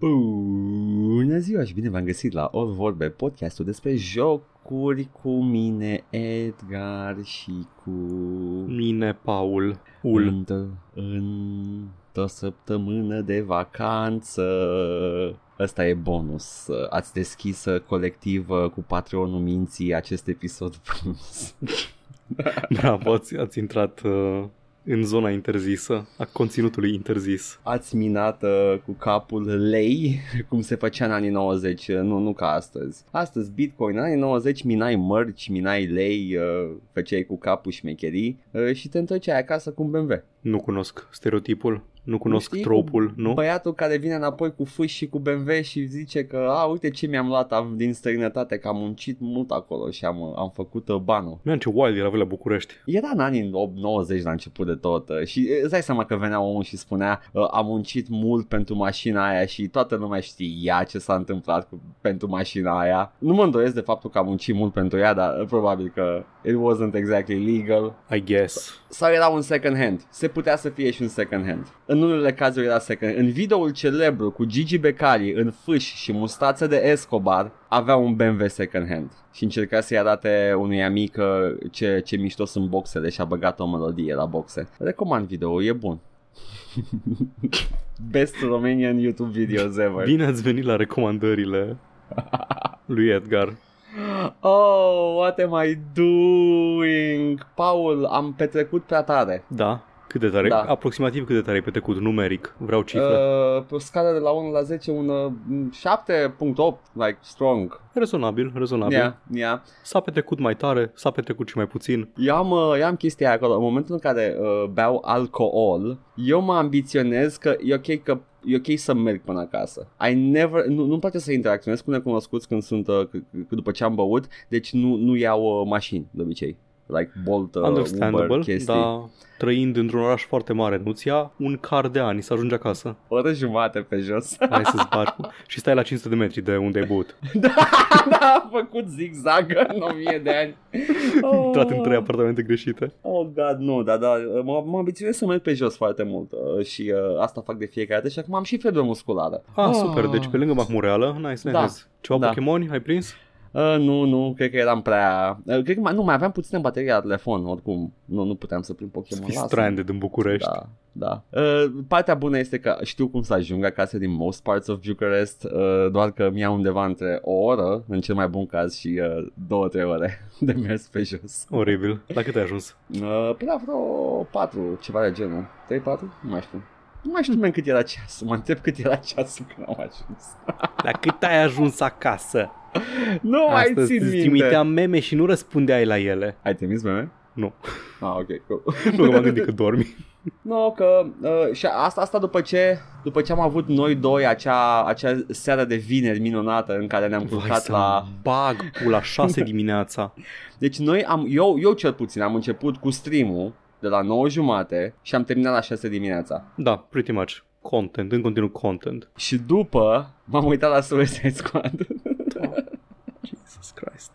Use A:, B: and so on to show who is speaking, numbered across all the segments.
A: Bună ziua și bine v-am găsit la All Vorbe, podcastul despre jocuri cu mine, Edgar și cu...
B: Mine, Paul. Ul.
A: În, în o săptămână de vacanță. Ăsta e bonus. Ați deschis uh, colectiv uh, cu Patreonul minții acest episod bonus.
B: Bravo, ați, ați intrat uh, în zona interzisă, a conținutului interzis.
A: Ați minat uh, cu capul lei, cum se făcea în anii 90, uh, nu, nu ca astăzi. Astăzi Bitcoin, în anii 90 minai mărci, minai lei, uh, făceai cu capul șmecherii uh, și te întorceai acasă cu un BMW.
B: Nu cunosc stereotipul. Nu cunosc
A: Știi,
B: tropul,
A: cu
B: nu?
A: Băiatul care vine înapoi cu fâși și cu BMW și zice că, a, uite ce mi-am luat am, din străinătate, că am muncit mult acolo și am, am făcut uh, banul.
B: Man, ce wild era voi la București.
A: Era în anii 90 la început de tot uh, și uh, îți dai seama că venea omul și spunea uh, am muncit mult pentru mașina aia și toată lumea știa ce s-a întâmplat cu, pentru mașina aia. Nu mă îndoiesc de faptul că am muncit mult pentru ea, dar uh, probabil că it wasn't exactly legal.
B: I guess.
A: Sau era un second hand. Se putea să fie și un second hand. În unele cazuri era second hand. În videoul celebru cu Gigi Becali în fâși și mustață de Escobar avea un BMW second hand și încerca să-i arate unui amic uh, ce, ce mișto sunt boxele și a băgat o melodie la boxe. Recomand video e bun. Best Romanian YouTube videos ever.
B: Bine ați venit la recomandările lui Edgar.
A: Oh, what am I doing? Paul, am petrecut prea tare.
B: Da? Cât de tare?
A: Da.
B: Aproximativ cât de tare ai petrecut numeric? Vreau cifre.
A: Uh, pe o scară de la 1 la 10, un uh, 7.8, like strong.
B: Rezonabil, rezonabil.
A: Yeah, yeah.
B: S-a petrecut mai tare, s-a petrecut și mai puțin.
A: Eu am, uh, eu am chestia aia acolo. În momentul în care uh, beau alcool, eu mă ambiționez că e ok că e ok să merg până acasă. I never, nu, nu-mi place să interacționez cu necunoscuți când sunt, uh, c- c- după ce am băut, deci nu, nu iau uh, mașini de obicei. Like Bolt, uh,
B: Understandable,
A: Uber, chestii.
B: dar trăind într-un oraș foarte mare, nu-ți ia un car de ani să ajungi acasă.
A: O oră jumate pe jos.
B: Hai să-ți bagi cu... Și stai la 500 de metri de unde ai băut.
A: da, da, am făcut zigzag în 1000 de ani. Oh.
B: Intrat în trei apartamente greșite.
A: Oh, God, nu, dar da, mă, mă ambiționez să merg pe jos foarte mult uh, și uh, asta fac de fiecare dată și acum am și febră musculară.
B: Ah, super, deci pe lângă Mahmureală, nice,
A: Da.
B: nice. Ceva
A: Da.
B: Pokémon ai prins?
A: Uh, nu, nu, cred că eram prea... Uh, cred că mai, nu, mai aveam puțină baterie la telefon, oricum. Nu, nu puteam să prind
B: Să
A: Pokémon.
B: fii
A: lasă.
B: stranded în București.
A: Da, da. Uh, partea bună este că știu cum să ajung acasă din most parts of Bucharest, uh, doar că mi-a undeva între o oră, în cel mai bun caz, și uh, două, trei ore de mers pe jos.
B: Oribil. La cât ai ajuns?
A: Uh, pe la vreo 4, ceva de genul. 3-4? Nu mai știu. Nu mai știu men cât era ceasul, mă întreb cât era ceasul când am ajuns.
B: La cât ai ajuns acasă?
A: Nu mai
B: Astăzi
A: țin
B: îți
A: minte.
B: trimiteam meme și nu răspundeai la ele.
A: Ai trimis meme?
B: Nu.
A: Ah, ok, cool.
B: Nu că m-am gândit că dormi.
A: No, că uh, și asta, asta după ce după ce am avut noi doi acea, acea seară de vineri minunată în care ne-am culcat
B: să
A: la...
B: bag la 6 dimineața.
A: Deci noi am, eu, eu cel puțin am început cu stream-ul de la 9 jumate și am terminat la 6 dimineața.
B: Da, pretty much. Content, în continuu content.
A: Și după m-am uitat la Suicide Squad.
B: Jesus Christ.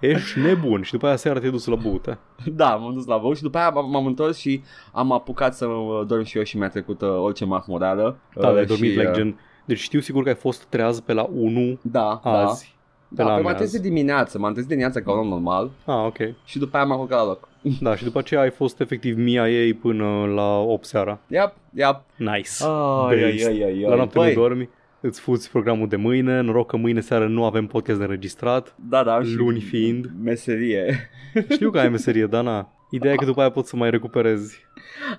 B: Ești nebun și după aia seara te-ai dus la băută.
A: da, m-am dus la băut și după aia m-am, m-am întors și am apucat să uh, dorm și eu și mi-a trecut uh, orice mahmurală.
B: Da,
A: Uh,
B: ai dormit
A: și,
B: like
A: uh,
B: gen... Deci știu sigur că ai fost treaz pe la 1
A: Da,
B: azi.
A: da.
B: pe
A: Da,
B: la
A: pe m-am
B: amiază.
A: trezit de dimineață, m-am trezit de dimineață ca un om normal
B: Ah, ok.
A: și după aia m-am culcat la loc.
B: Da, și după aceea ai fost efectiv mia ei până la 8 seara.
A: Yep, yep.
B: Nice.
A: Ai, ai,
B: Based.
A: ai, ai,
B: La
A: ai.
B: noapte
A: Băi,
B: nu dormi, îți fuți programul de mâine, noroc că mâine seară nu avem podcast de înregistrat.
A: Da, da, am și
B: Luni fiind.
A: meserie.
B: Știu că ai meserie, Dana. Ideea e că după aia poți să mai recuperezi.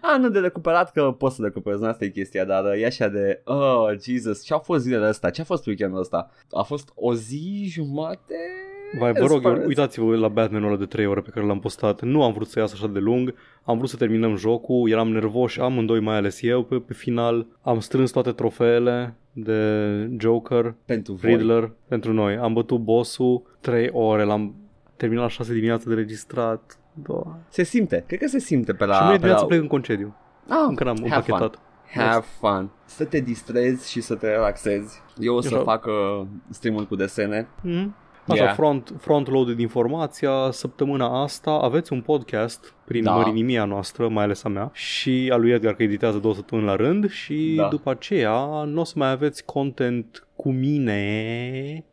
A: A, nu de recuperat că poți să recuperezi, nu asta e chestia, dar uh, e așa de, oh, Jesus, ce-au fost zilele astea? Ce a fost weekendul ăsta? A fost o zi jumate?
B: Vai, vă rog,
A: Spune-
B: uitați-vă la Batman-ul ăla de 3 ore pe care l-am postat. Nu am vrut să iasă așa de lung, am vrut să terminăm jocul, eram nervoși, amândoi, mai ales eu, pe, pe final. Am strâns toate trofeele de Joker,
A: Pentru voi.
B: Riddler, pentru noi. Am bătut boss-ul 3 ore, l-am terminat la 6 dimineața de registrat. Doamne.
A: Se simte, cred că se simte pe la...
B: și mâine
A: pe
B: dimineața
A: la...
B: plec în concediu.
A: Ah,
B: Încă n-am
A: have
B: împachetat.
A: Fun. Have fun. Să te distrezi și să te relaxezi. Eu o să
B: Așa.
A: fac uh, stream-uri cu desene.
B: Mm? Așa,
A: Yeah.
B: front, front-loaded informația, săptămâna asta aveți un podcast prin
A: Da.
B: da. mărinimia noastră, mai ales a mea, și a lui Edgar că editează două săptămâni la rând și
A: Da.
B: da. după aceea nu o să mai aveți content cu mine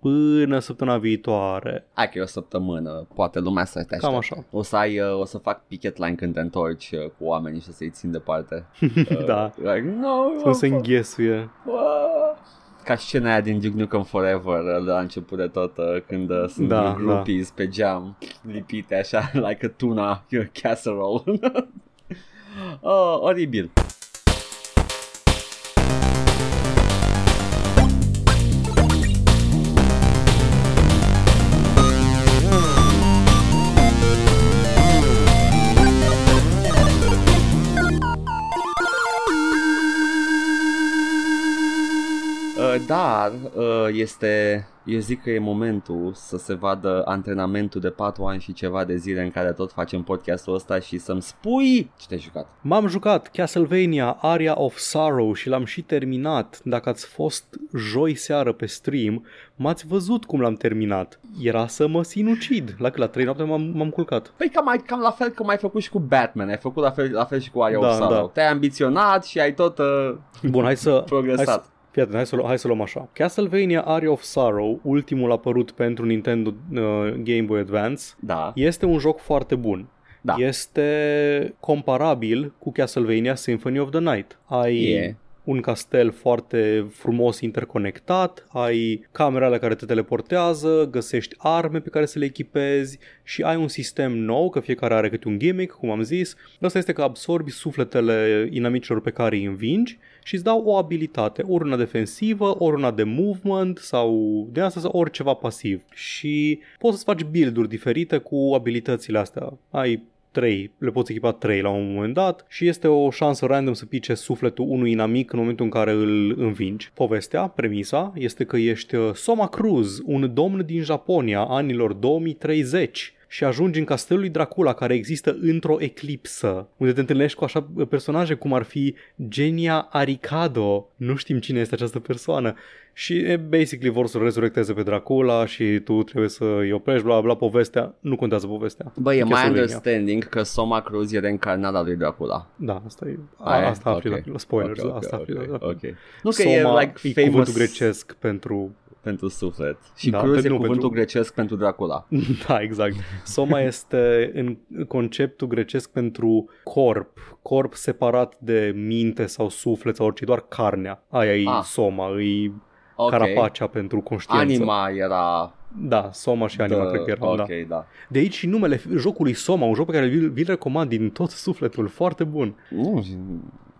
B: până săptămâna viitoare.
A: Hai că e o săptămână, poate lumea să te
B: Cam
A: aștepte.
B: așa.
A: O să ai, uh, o să fac picket line când te întorci uh, cu oamenii și să-i țin departe. Uh,
B: Da.
A: Like, no,
B: Să se înghesuie.
A: Ah. Ca scena aia din Duke Nukem Forever uh, la început de tot uh, când uh, sunt
B: Da,
A: da, groupies pe geam lipite așa like a tuna casserole. oh, oribil. Dar uh, este, eu zic că e momentul să se vadă antrenamentul de 4 ani și ceva de zile în care tot facem podcastul ăsta și să-mi spui ce te-ai jucat.
B: M-am jucat Castlevania Aria of Sorrow și l-am și terminat. Dacă ați fost joi seară pe stream, m-ați văzut cum l-am terminat. Era să mă sinucid. La, la 3 noapte m-am, m-am culcat.
A: Păi cam, ai- cam la fel cum ai făcut și cu Batman, ai făcut la fel, la fel și cu Aria
B: Da,
A: of Sorrow.
B: da.
A: Te-ai ambiționat și ai tot uh,
B: Bun, hai să... Hai să
A: progresat.
B: Fii atent, hai să, lu- hai să luăm așa. Castlevania Aria of Sorrow, ultimul apărut pentru Nintendo uh, Game Boy Advance,
A: Da,
B: este un joc foarte bun.
A: Da.
B: Este comparabil cu Castlevania Symphony of the Night. Ai
A: E.
B: un castel foarte frumos interconectat, ai camerele care te teleportează, găsești arme pe care să le echipezi și ai un sistem nou, că fiecare are câte un gimmick, cum am zis. Asta este că absorbi sufletele inamicilor pe care îi învingi și îți dau o abilitate, ori una defensivă, ori una de movement sau de asta sau oriceva pasiv. Și poți să faci build-uri diferite cu abilitățile astea. Ai 3, le poți echipa 3 la un moment dat și este o șansă random să pice sufletul unui inamic în momentul în care îl învingi. Povestea, premisa, este că ești uh, Soma Cruz, un domn din Japonia anilor 2030 și ajungi în castelul lui Dracula care există într-o eclipsă, unde te întâlnești cu așa personaje cum ar fi Genia Aricado, nu știm cine este această persoană, și e, basically vor să rezurecteze pe Dracula și tu trebuie să îi oprești, bla bla, povestea, nu contează povestea.
A: Bă, e my
B: Castlevania.
A: understanding că Soma Cruz e reîncarnarea lui Dracula.
B: Da, asta e,
A: Aia
B: a,
A: e?
B: asta afli
A: Ok.
B: la, la spoilers,
A: Ok, ok,
B: asta afli
A: ok,
B: la, la
A: ok. Nu că e
B: Soma
A: like
B: e
A: famous
B: cuvântul grecesc pentru
A: pentru suflet. Și
B: Da,
A: Cruz
B: pe-
A: e
B: nu,
A: cuvântul
B: pentru-
A: grecesc pentru Dracula.
B: Da, exact. Soma este în conceptul grecesc pentru corp, corp separat de minte sau suflet sau orice, doar carnea. Aia e
A: Ah.
B: soma, e
A: Ok.
B: carapacea pentru conștiință.
A: Anima era...
B: Da, Soma și anima,
A: the-
B: cred că erau,
A: Ok,
B: da.
A: da.
B: De aici și numele jocului Soma, un joc pe care vi-l, vi-l recomand din tot sufletul, foarte bun.
A: Nu,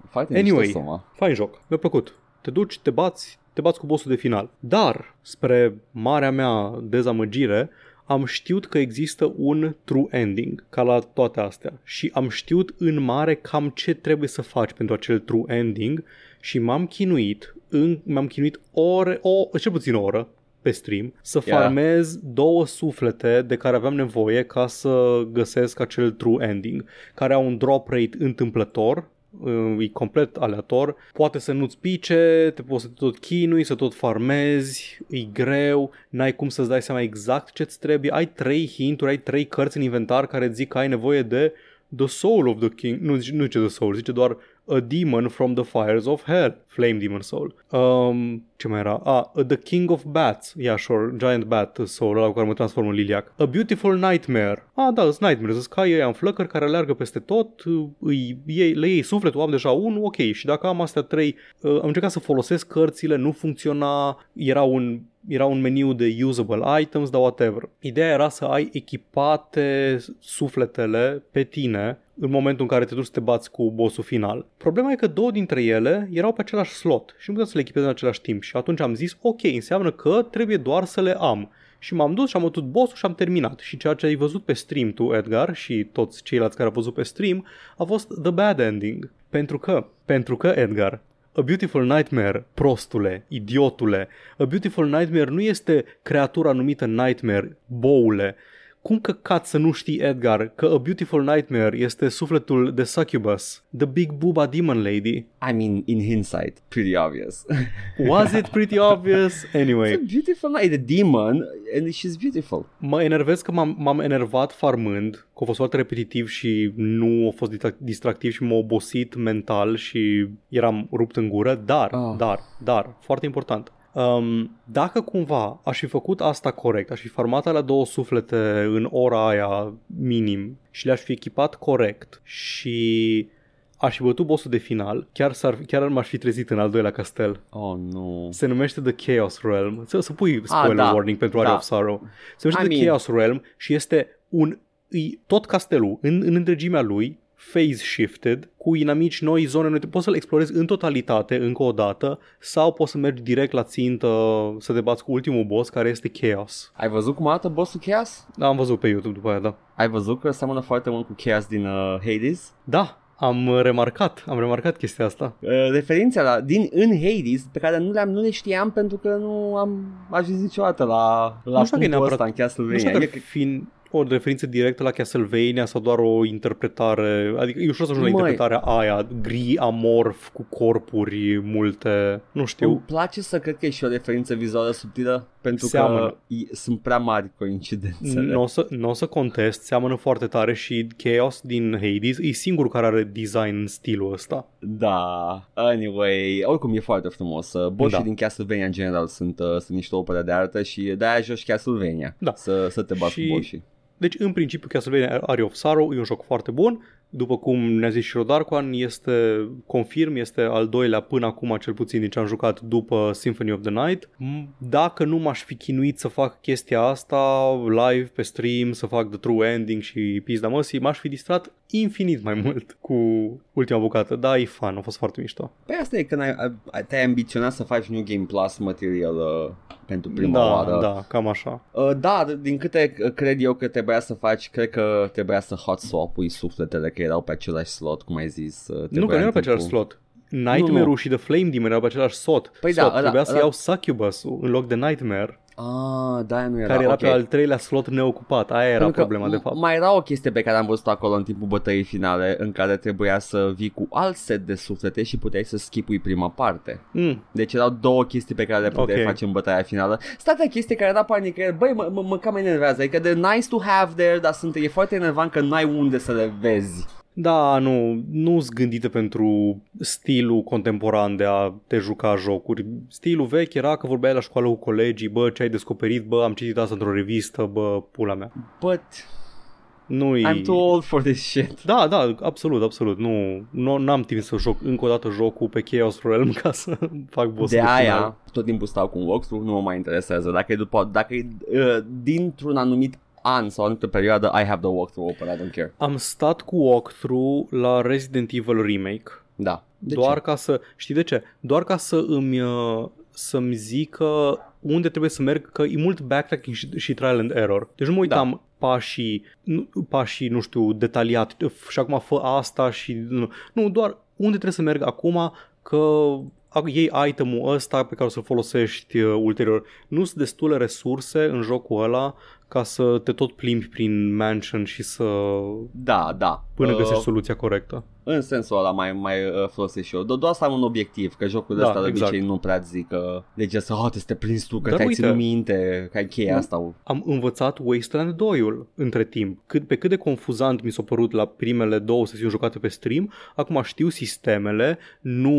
A: foarte
B: Anyway.
A: mișto Soma.
B: Fain joc, mi-a plăcut. Te duci, te bați, te bați cu bossul de final. Dar, spre marea mea dezamăgire, am știut că există un true ending, ca la toate astea. Și am știut în mare cam ce trebuie să faci pentru acel true ending și m-am chinuit, în, m-am chinuit ore, o, cel puțin o oră, pe stream, să
A: Yeah.
B: farmez două suflete de care aveam nevoie ca să găsesc acel true ending, care au un drop rate întâmplător, e complet aleator, poate să nu-ți pice, te poți să te tot chinui, să tot farmezi, e greu, n-ai cum să-ți dai seama exact ce-ți trebuie, ai trei hinturi, ai trei cărți în inventar care îți zic că ai nevoie de The Soul of the King, nu, zice- nu zice The Soul, zice doar A Demon from the Fires of Hell, Flame Demon Soul. Um, ce mai era? Ah, The King of Bats, yeah, sure, Giant Bat Soul, ăla cu care mă transform în liliac. A Beautiful Nightmare. Ah, da, sunt Nightmare, sunt cai ăia în flăcări care alergă peste tot, îi, ei, le iei sufletul, am deja unul, ok, și dacă am astea trei, uh, am încercat să folosesc cărțile, nu funcționa, era un era un meniu de usable items, dar whatever. Ideea era să ai echipate sufletele pe tine în momentul în care te duci să te bați cu bossul final. Problema e că două dintre ele erau pe același slot și nu puteam să le echipez în același timp și atunci am zis ok, înseamnă că trebuie doar să le am. Și m-am dus și am bătut bossul și am terminat. Și ceea ce ai văzut pe stream tu, Edgar, și toți ceilalți care au văzut pe stream, a fost the bad ending. Pentru că, pentru că, Edgar, A Beautiful Nightmare, prostule, idiotule, A Beautiful Nightmare nu este creatura numită Nightmare, boule, cum căcat să nu știi, Edgar, că A Beautiful Nightmare este sufletul de Succubus, The Big Booba Demon Lady?
A: I mean, in hindsight, pretty obvious.
B: Was it pretty obvious? Anyway.
A: It's a beautiful night, the demon, and she's beautiful.
B: Mă enervez că m-am, m-am enervat farmând, că a fost foarte repetitiv și nu a fost distrac- distractiv și m-a obosit mental și eram rupt în gură, dar,
A: Ah.
B: dar, dar, foarte important. Um, dacă cumva aș fi făcut asta corect, aș fi farmat la două suflete în ora aia minim și le-aș fi echipat corect și aș fi bătut bossul de final, chiar, s-ar, chiar m-aș fi trezit în al doilea castel.
A: Oh, nu.
B: Se numește The Chaos Realm. Să, să pui spoiler
A: da.
B: warning pentru Area
A: Da.
B: of Sorrow. Se numește
A: I
B: The
A: mean-
B: Chaos Realm și este un îi, tot castelul în, în întregimea lui phase shifted, cu inamici noi, zone noi, poți să-l explorezi în totalitate încă o dată sau poți să mergi direct la țintă să te bați cu ultimul boss care este Chaos.
A: Ai văzut cum arată bossul Chaos?
B: Da, am văzut pe YouTube după aia, da.
A: Ai văzut că seamănă foarte mult cu Chaos din uh, Hades?
B: Da, am uh, remarcat, am remarcat chestia asta.
A: Uh, referințe la, din, în Hades pe care nu, le-am, nu le știam pentru că nu am ajuns niciodată la, la
B: Nu știu dacă e
A: punctul
B: neapărat-
A: ăsta în
B: Nu știu
A: Castlevania.
B: dacă
A: E
B: ar fi o referință directă la Castlevania sau doar o interpretare, adică e ușor să ajungi la
A: Măi.
B: interpretarea aia, gri, amorf, cu corpuri multe, nu
A: Îmi
B: știu.
A: place să cred că e și o referință vizuală subtilă pentru
B: Seamănă.
A: că e, sunt prea mari coincidențele.
B: Nu o să, n-o să contest, seamănă foarte tare și Chaos din Hades e singurul care are design în stilul ăsta.
A: Da, anyway, oricum e foarte frumos. Uh, Boșii
B: Da.
A: din Castlevania în general sunt, uh, sunt niște opere de artă și de-aia joci Castlevania.
B: Da.
A: Să, să te bați
B: Și-
A: cu boșii.
B: Deci, în principiu, Castlevania Area of Sorrow e un joc foarte bun. După cum ne-a zis și Rodarcoan, este confirm, este al doilea până acum, cel puțin din ce am jucat după Symphony of the Night. M- Dacă nu m-aș fi chinuit să fac chestia asta live pe stream, să fac the true ending și pizda măsii, m-aș fi distrat infinit mai mult cu ultima bucată. Da, e fun, a fost foarte mișto.
A: Păi asta e când ai, ai, te-ai ambiționat să faci New Game Plus material uh, pentru prima
B: da,
A: oară.
B: da, cam așa.
A: Uh, da, din câte uh, cred eu că trebuia să faci, cred că trebuia să hot swap-ui sufletele că erau pe același slot, cum ai zis. Uh,
B: Nu, că
A: trebuia
B: nu era
A: în
B: pe același
A: timpul-
B: slot. Nightmare-ul
A: Nu, nu.
B: și The Flame Demon erau pe același slot.
A: Păi da,
B: slot.
A: ăla-
B: Trebuia să
A: ăla-
B: iau Succubus în loc de Nightmare,
A: Ah, da, nu era.
B: care era
A: ok.
B: pe al treilea slot neocupat. Aia era
A: Pentru că
B: problema, de fapt.
A: Mai era o chestie pe care am văzut acolo în timpul bătăii finale în care trebuia să vii cu alt set de suflete și puteai să skipui prima parte.
B: Mm,
A: Deci erau două chestii pe care le puteai
B: Ok.
A: face în bătaia finală. Statea chestie care era panică, băi, mă, mă, mă cam enervează, adică de nice to have there, dar sunt, e foarte enervant că n-ai unde să le vezi.
B: Da, nu, nu sunt gândite pentru stilul contemporan de a te juca jocuri. Stilul vechi era că vorbeai la școală cu colegii, bă, ce ai descoperit, bă, am citit asta într-o revistă, bă, pula mea.
A: But
B: nu
A: I'm too old for this shit.
B: Da, da, absolut, absolut. Nu, nu n-am timp să joc încă o dată jocul pe Chaos Realm ca să fac boss
A: De aia, tot timpul stau cu un walkthrough, nu mă mai interesează. Dacă e, după, dacă e uh, dintr-un anumit an sau o anumită perioadă, I have the walkthrough open, I don't care.
B: Am stat cu walkthrough la Resident Evil Remake.
A: Da. De
B: doar
A: ce?
B: ca să, știi de ce? Doar ca să îmi uh, să-mi zică unde trebuie să merg, că e mult backtracking și, și trial and error. Deci nu mă uitam da. pașii, nu, pașii, nu știu, detaliat și acum fă asta și nu, nu doar unde trebuie să merg acum că iei itemul ăsta pe care o să-l folosești uh, ulterior. Nu sunt destule resurse în jocul ăla ca să te tot plimbi prin mansion și să
A: Da, da.
B: până
A: Uh,
B: găsești soluția corectă.
A: În sensul ăla mai, mai uh, folosesc și eu. Do- doar să am un obiectiv, că jocul
B: Da,
A: ăsta de
B: exact.
A: obicei nu prea zic că de ce să, oh, te să te prinzi tu, că
B: Dar
A: te-ai
B: uite-
A: ținut minte, că ai cheia asta.
B: am învățat Wasteland 2-ul între timp. Cât, pe cât de confuzant mi s-a părut la primele două sesiuni jucate pe stream, acum știu sistemele, nu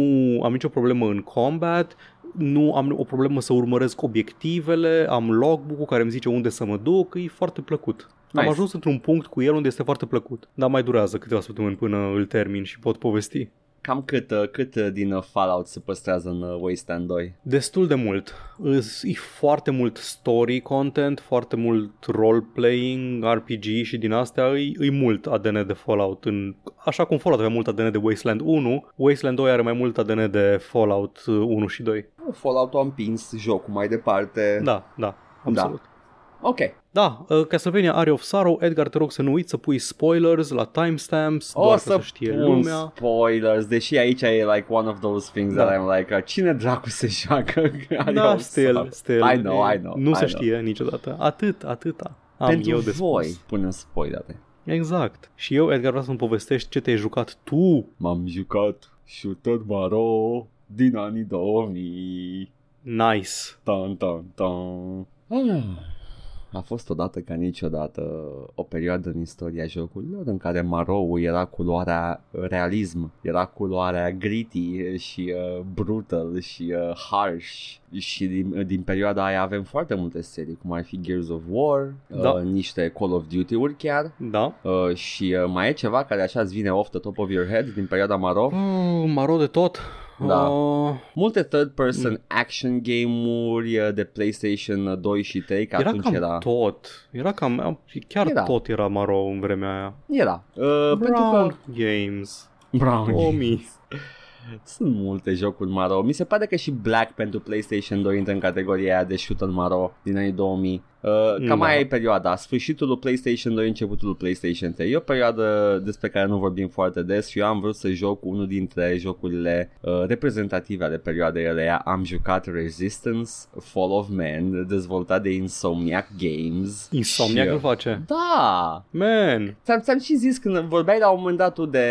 B: am nicio problemă în combat, nu am o problemă să urmăresc obiectivele, am logbook-ul care îmi zice unde să mă duc, e foarte plăcut. Am
A: Nice.
B: ajuns într-un punct cu el unde este foarte plăcut, dar mai durează câteva săptămâni până îl termin și pot povesti.
A: Cam cât, uh, cât uh, din uh, Fallout se păstrează în uh, Wasteland 2?
B: Destul de mult. Îs- E foarte mult story content, foarte mult role-playing, RPG și din astea e, e mult ADN de Fallout. În, așa cum Fallout avea mult ADN de Wasteland 1, Wasteland 2 are mai mult ADN de Fallout uh, 1 și 2.
A: Fallout a împins jocul mai departe.
B: Da, da, absolut.
A: Ok.
B: Da, uh, Castlevania Area of Sorrow, Edgar, te rog să nu uiți să pui spoilers la timestamps,
A: O
B: doar
A: să,
B: ca să știe
A: pun
B: lumea.
A: spoilers, deși aici e like one of those things
B: Da.
A: that I'm like, uh, cine dracu se joacă?
B: Da, still, still.
A: I know, I know.
B: Nu
A: I
B: se
A: know.
B: știe niciodată. Atât, atâta. am
A: Pentru
B: eu de
A: voi
B: spus.
A: punem spoilere.
B: Exact. Și eu, Edgar, vreau să-mi povestești ce te-ai jucat tu.
A: M-am jucat shooter maro din anii 2000.
B: Nice.
A: Tan, tan, tan. Ah. A fost odată ca niciodată o perioadă în istoria jocurilor în care Marou era culoarea realism, era culoarea gritty și uh, brutal și uh, harsh și din, din perioada aia avem foarte multe serii cum ar fi Gears of War,
B: Da.
A: uh, niște Call of Duty-uri chiar
B: Da.
A: uh, și uh, mai e ceva care așa îți vine off the top of your head din perioada Marou.
B: Uh, maro de tot.
A: Da.
B: Uh,
A: Multe third-person action game-uri uh, de PlayStation 2 și 3, că
B: era
A: atunci
B: cam
A: era...
B: tot. Era cam, chiar
A: Era.
B: tot era maro în vremea aia.
A: Era. Uh, pentru
B: Brown
A: că...
B: Games.
A: Brown.
B: 2000.
A: Sunt multe jocuri maro. Mi se pare că și Black pentru PlayStation 2 intră în categoria aia de shooter maro din anii 2000. Uh, cam
B: Da.
A: mai e perioada, sfârșitul lui PlayStation 2, începutul lui PlayStation 3. E o perioadă despre care nu vorbim foarte des și eu am vrut să joc unul dintre jocurile uh, reprezentative ale perioadei alea. Am jucat Resistance, Fall of Man, dezvoltat de Insomniac Games.
B: Insomniac
A: Și,
B: îl
A: uh,
B: face.
A: Da,
B: Man.
A: Ți-am, ți-am și zis când vorbeai la un moment dat tu de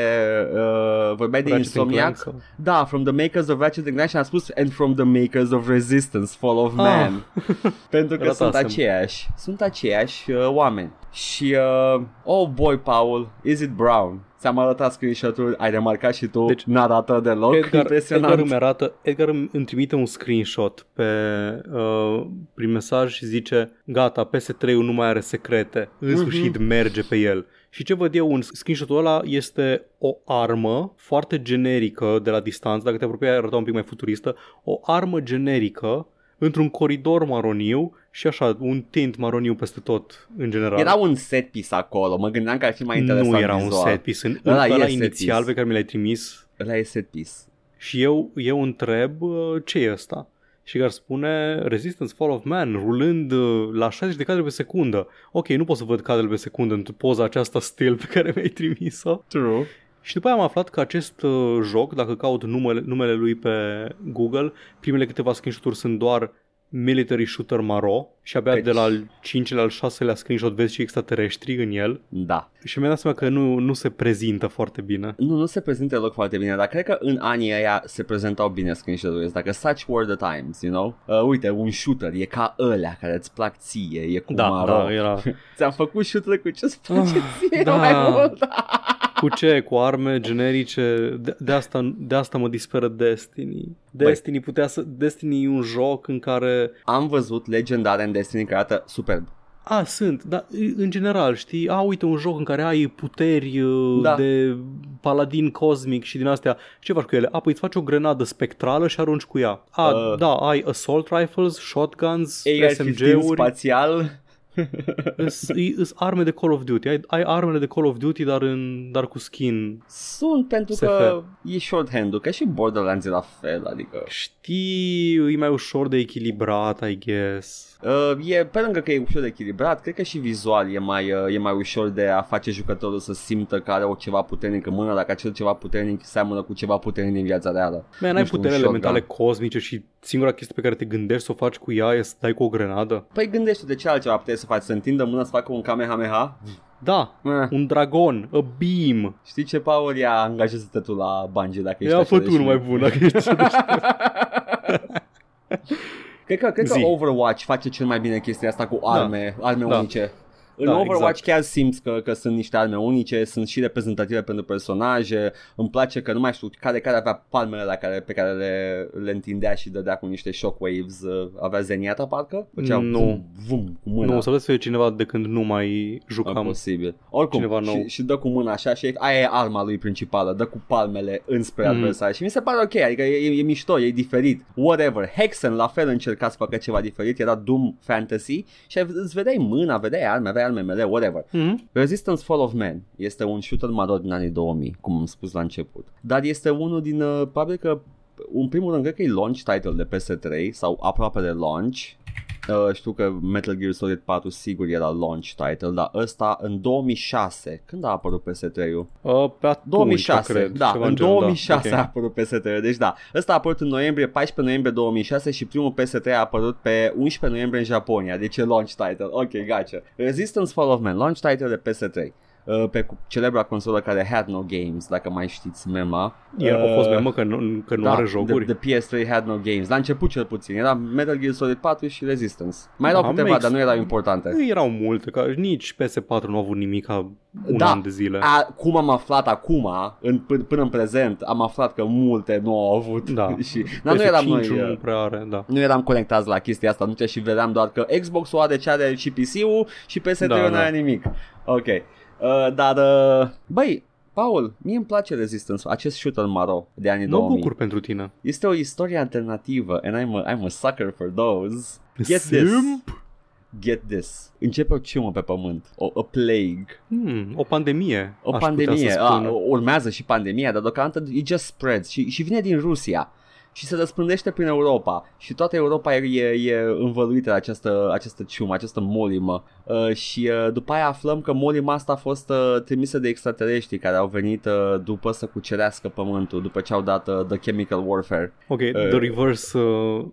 A: uh, vorbeai de
B: Ratchet and
A: Insomniac
B: Clank sau-
A: Da, from the makers of Ratchet and Clank și am spus and from the makers of Resistance, Fall of Man Pentru că sunt
B: Ratasem.
A: Aceiași Sunt aceiași uh, oameni. Și uh, Oh boy Paul, is it brown? Ți-am arătat screenshot-ul, ai remarcat și tu
B: Deci,
A: N-arată deloc,
B: Edgar,
A: impresionant.
B: Edgar îmi arată, Edgar îmi, îmi trimite un screenshot pe, uh, prin mesaj și zice gata, PS3-ul nu mai are secrete, în sfârșit merge pe el. Și ce văd eu în screenshot-ul ăla este o armă foarte generică de la distanță, dacă te apropii ai arăta un pic mai futuristă, o armă generică într-un coridor maroniu și așa, un tint maroniu peste tot în general.
A: Era un set piece acolo, mă gândeam că ar fi mai interesant
B: nu era
A: vizual.
B: un set piece. În
A: Ăla
B: ăla,
A: e
B: ăla
A: set
B: inițial
A: piece.
B: pe care mi l-ai trimis
A: Ăla e set piece
B: și eu, eu întreb uh, ce e ăsta. Și care spune Resistance Fall of Man rulând uh, la 60 de cadre pe secundă. Ok, nu pot să văd cadrele pe secundă în poza aceasta still pe care mi-ai trimis-o.
A: True
B: Și după aia am aflat că acest uh, joc, dacă caut numele, numele lui pe Google, primele câteva screenshot-uri sunt doar Military Shooter Maro și abia
A: Deci-
B: de la al 5-lea, al 6-lea screenshot vezi și extraterestri în el
A: Da
B: și mi-am dat seama că nu, nu se prezintă foarte bine.
A: Nu, nu se prezintă deloc foarte bine, dar cred că în anii ăia se prezentau bine screenshot-urile Dacă such were the times, you know? Uh, uite, un shooter, e ca ălea care îți plac ție, e cu
B: Da,
A: maro.
B: da, era
A: Ți-am făcut shooter cu ce-ți place ție
B: da.
A: mai mult
B: cu ce? Cu arme generice? De, de, asta, de asta mă disperă Destiny. Destiny putea să... Destiny e un joc în care...
A: Am văzut legendare în Destiny care arată superb
B: A, sunt, dar în general, știi? A, uite, un joc în care ai puteri uh,
A: Da.
B: de paladin cosmic și din astea. Ce faci cu ele? A, păi îți faci o grenadă spectrală și arunci cu ea. A,
A: Uh.
B: da, ai assault rifles, shotguns,
A: AR-15
B: SMG-uri.
A: spațial
B: Îs, îs arme de Call of Duty. Ai, ai armele de Call of Duty, dar, în, dar cu skin
A: Sunt pentru
B: SF.
A: că e shorthand-ul, că și Borderlands e la fel, adică
B: Știu, e mai ușor de echilibrat, I guess.
A: Uh, e, pe lângă că e ușor de echilibrat, cred că și vizual e mai, uh, e mai ușor de a face jucătorul să simtă că are o ceva puternic în mână, dacă acel ceva puternic seamănă cu ceva puternic din viața reală.
B: Man,
A: Nu
B: ai
A: știu, un
B: putere
A: shotgun.
B: elementale cosmice și singura chestie pe care te gândești să o faci cu ea e să dai cu o grenadă.
A: Păi gândește de ce altceva puteai să faci, să întindă mâna să facă un Kamehameha?
B: Da,
A: Eh.
B: un dragon, a beam.
A: Știi ce, Paul, ia angajează-te tu la Bungie dacă ești
B: Ia
A: așa
B: fă
A: de
B: tu mai
A: șmecher.
B: bun dacă ești așa de
A: Cred că, cred că
B: Zi.
A: Overwatch face cel mai bine chestia asta cu arme, arme
B: Da.
A: unice. În
B: Da,
A: Overwatch
B: exact.
A: chiar simți că, că sunt niște arme unice, sunt și reprezentative pentru personaje. Îmi place că nu mai știu care care avea palmele la care, pe care le, le întindea și dădea cu niște shockwaves. uh, Avea Zenyatta parcă? Făcea
B: Nu.
A: Vum, vum, cu mâna.
B: Nu, să vezi să fie cineva de când nu mai jucam.
A: Posibil. Oricum,
B: Cineva nou.
A: și, și dă cu mâna așa și aia e arma lui principală, dă cu palmele înspre
B: Mhm.
A: adversar și mi se pare ok, adică e, e, e mișto, e diferit, whatever. Hexen la fel încerca să facă ceva diferit, era Doom Fantasy și îți vedeai mâna, vedeai arme, aveai arme mele, whatever.
B: Mhm.
A: Resistance Fall of Man este un shooter maro din anii 2000, cum am spus la început, dar este unul din, uh, probabil că în primul rând, cred că e launch title de PS3 sau aproape de launch Uh, știu că Metal Gear Solid 4 sigur era launch title, dar ăsta în 2006. Când a apărut PS3-ul?
B: Uh, pe atunci,
A: 2006,
B: cred,
A: da,
B: ceva
A: în
B: genul,
A: 2006
B: da.
A: a apărut PS3, deci da, ăsta a apărut în noiembrie, 14 noiembrie 2006 și primul PS3 a apărut pe 11 noiembrie în Japonia, deci e launch title, ok, gotcha. Resistance Fall of Man, launch title de PS3. Uh, pe cu- celebra consolă care had no games, dacă mai știți mema.
B: Okay. El a fost
A: Uh,
B: memă că nu, că nu are jocuri.
A: The, the PS3 had no games. La început cel puțin. Era Metal Gear Solid 4 și Resistance. Mai erau
B: Ah,
A: câteva,
B: makes-
A: dar nu erau importante.
B: Nu erau multe, că nici PS4 nu au avut nimic ca un
A: Da.
B: an de zile.
A: A, cum am aflat acum, în, p- până în prezent, am aflat că multe nu au avut.
B: Da.
A: și, dar nu eram noi,
B: PS5 nu
A: uh,
B: prea are, da.
A: nu eram conectați la chestia asta, nu și vedeam doar că Xbox-ul are ce are și PC-ul și PS3
B: Da,
A: nu
B: da.
A: are nimic. Ok. Uh, dar, uh, băi, Paul, mie îmi place Resistance, acest shooter maro de anii
B: Mă
A: 2000.
B: bucur pentru tine.
A: Este o istorie alternativă and I'm a, I'm a sucker for those. Get
B: Simp?
A: this. Get this. Începe o ciumă pe pământ. O a plague.
B: Hmm, o pandemie.
A: O
B: aș
A: pandemie.
B: Putea să
A: A,
B: spun.
A: urmează și pandemia, dar deocamdată it just spreads și, și vine din Rusia și se răspândește prin Europa și toată Europa e, e, e învăluită de această, această ciumă, această molimă uh, și uh, după aia aflăm că molima asta a fost uh, trimisă de extraterestri care au venit uh, după să cucerească pământul, după ce au dat uh, The Chemical Warfare.
B: Ok, the reverse... Uh,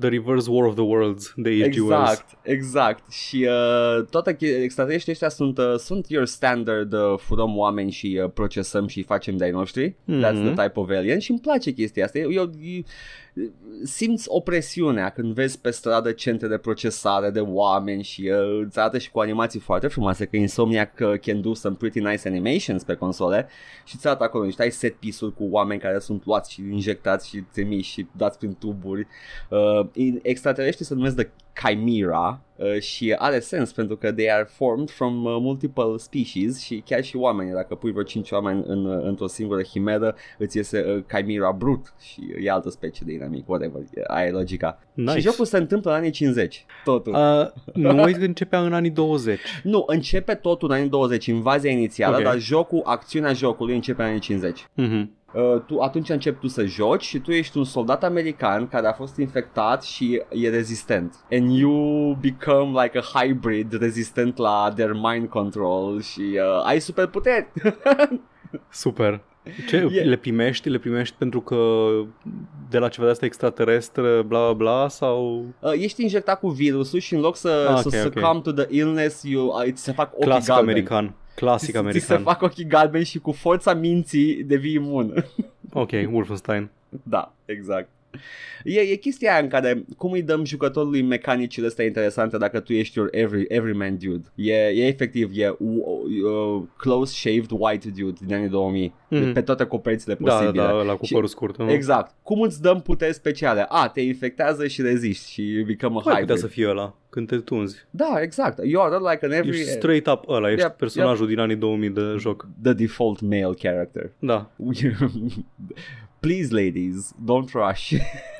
B: The Reverse War of the Worlds de H.G. Wells.
A: Exact, exact. Și uh, toate che- extraterestrii ăștia sunt, uh, sunt your standard, uh, furăm oameni și uh, procesăm și facem de-ai noștri.
B: Mhm.
A: That's the type of alien și îmi place chestia asta. Eu, eu, eu simți opresiunea când vezi pe stradă centre de procesare de oameni și uh, îți arată și cu animații foarte frumoase că Insomniac uh, can do some pretty nice animations pe console și îți arată acolo niște ai set piece-uri cu oameni care sunt luați și injectați și trimiși și dați prin tuburi. Uh, in- extraterestrii se numesc The Chimera uh, și are sens pentru că they are formed from uh, multiple species și chiar și oamenii, dacă pui vreo 5 oameni în, uh, într-o singură chimeră, îți iese uh, Chimera brut și e altă specie de inamic, whatever, e- aia e logica.
B: Nice.
A: Și jocul se întâmplă în anii 50, totul.
B: Uh, nu începea în anii 20.
A: Nu, începe totul în anii 20, invazia inițială,
B: Ok.
A: dar jocul, acțiunea jocului începe în anii 50.
B: Mhm.
A: Uh, tu, atunci începi tu să joci și tu ești un soldat american care a fost infectat și e rezistent. And you become like a hybrid rezistent la their mind control și uh, ai superputeri.
B: Super. Ce?
A: E-
B: Le primești? Le primești pentru că de la ceva de asta extraterestră, bla bla bla, sau
A: uh, ești injectat cu virusul și în loc să,
B: Ah,
A: să
B: ok, ok.
A: succumb to the illness, you, uh, ți se fac ochii
B: clasic
A: galbeni.
B: american? Clasic
A: Ți- Ți se
B: american.
A: fac ochii galbeni și cu forța minții devii imun.
B: Ok, Wolfenstein.
A: Da, exact. E, e chestia aia în care cum îi dăm jucătorului mecanicile astea interesante dacă tu ești your every, everyman dude. E, e efectiv, e uh, uh, close-shaved white dude din anii 2000
B: Mhm.
A: pe toate coperțile
B: Da, da,
A: posibile.
B: da, la cu
A: Și-
B: părul scurt. nu?
A: Exact. Cum îți dăm puteri speciale? A, te infectează și reziști și you become a
B: Cum ar putea
A: hybrid.
B: să fie ăla când te tunzi?
A: Da, exact. You are like an every...
B: Ești straight up ăla, ești
A: Yep,
B: personajul din anii 2000 de joc.
A: The default male character.
B: Da.
A: Please, ladies, don't rush.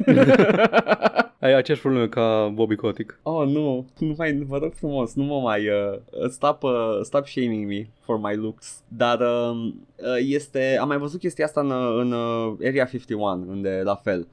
B: Ai aceeași problemă ca Bobby Kotick.
A: Oh, nu, nu mai, vă rog frumos, nu mă mai, uh, stop, uh, stop shaming me for my looks. Dar uh, uh, este, am mai văzut chestia asta în, uh, în uh, Area 51, unde la fel.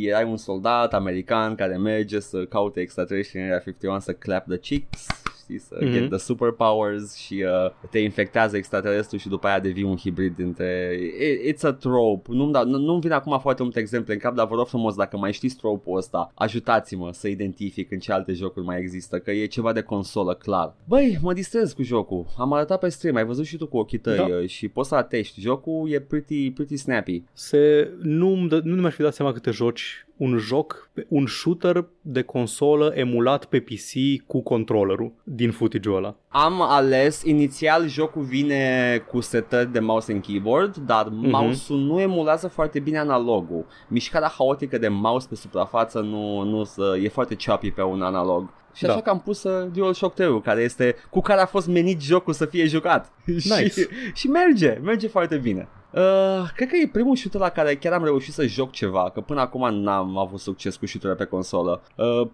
A: Erai un soldat american care merge să caute extraterestri în Area 51 să clap the cheeks, știi, să
B: Mhm.
A: get the superpowers și uh, te infectează extraterestru și după aia devii un hibrid dintre... It, it's a trope. Nu-mi, da, nu, nu-mi vine acum foarte multe exemple în cap, dar vă rog frumos, dacă mai știți trope-ul ăsta, ajutați-mă să identific în ce alte jocuri mai există, că e ceva de consolă, clar. Băi, mă distrez cu jocul. Am arătat pe stream, ai văzut și tu cu ochii tăi
B: Da.
A: uh, și poți să atești. Jocul e pretty, pretty snappy.
B: Se, nu, nu mi-aș fi dat seama câte joci un joc, un shooter de consolă emulat pe PC cu controllerul din footage-ul ăla.
A: Am ales, inițial jocul vine cu setări de mouse and keyboard, dar
B: Mhm.
A: mouse-ul nu emulează foarte bine analogul. Mișcarea haotică de mouse pe suprafață nu, nu să, e foarte choppy pe un analog. Și așa
B: Da.
A: că am pus uh, DualShock 3 care este cu care a fost menit jocul să fie jucat.
B: Nice.
A: și, și merge, merge foarte bine. Uh, cred că e primul shooter la care chiar am reușit să joc ceva, că până acum n-am avut succes cu shooter pe consolă. Uh,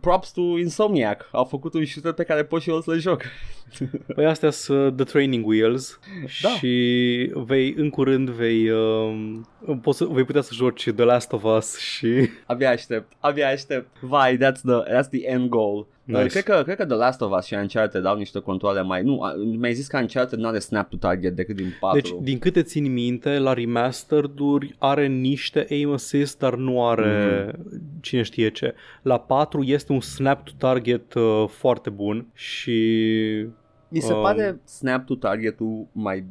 A: props to Insomniac, au făcut un shooter pe care pot și eu să-l joc.
B: Păi astea sunt The Training Wheels
A: Da.
B: și vei, în curând vei, um, poți să, vei putea să joci The Last of Us și...
A: Abia aștept, abia aștept. Vai, that's the, that's the end goal.
B: Nice.
A: Uh, cred, că, cred că The Last of Us și Uncharted dau niște controle mai... Nu, a- mi-ai zis că Uncharted nu are snap to target decât din 4.
B: Deci, din câte țin minte, la remastered-uri are niște aim assist, dar nu are cine știe ce. La 4 este un snap to target uh, foarte bun și
A: Mi se
B: um,
A: pare snap to target-ul mai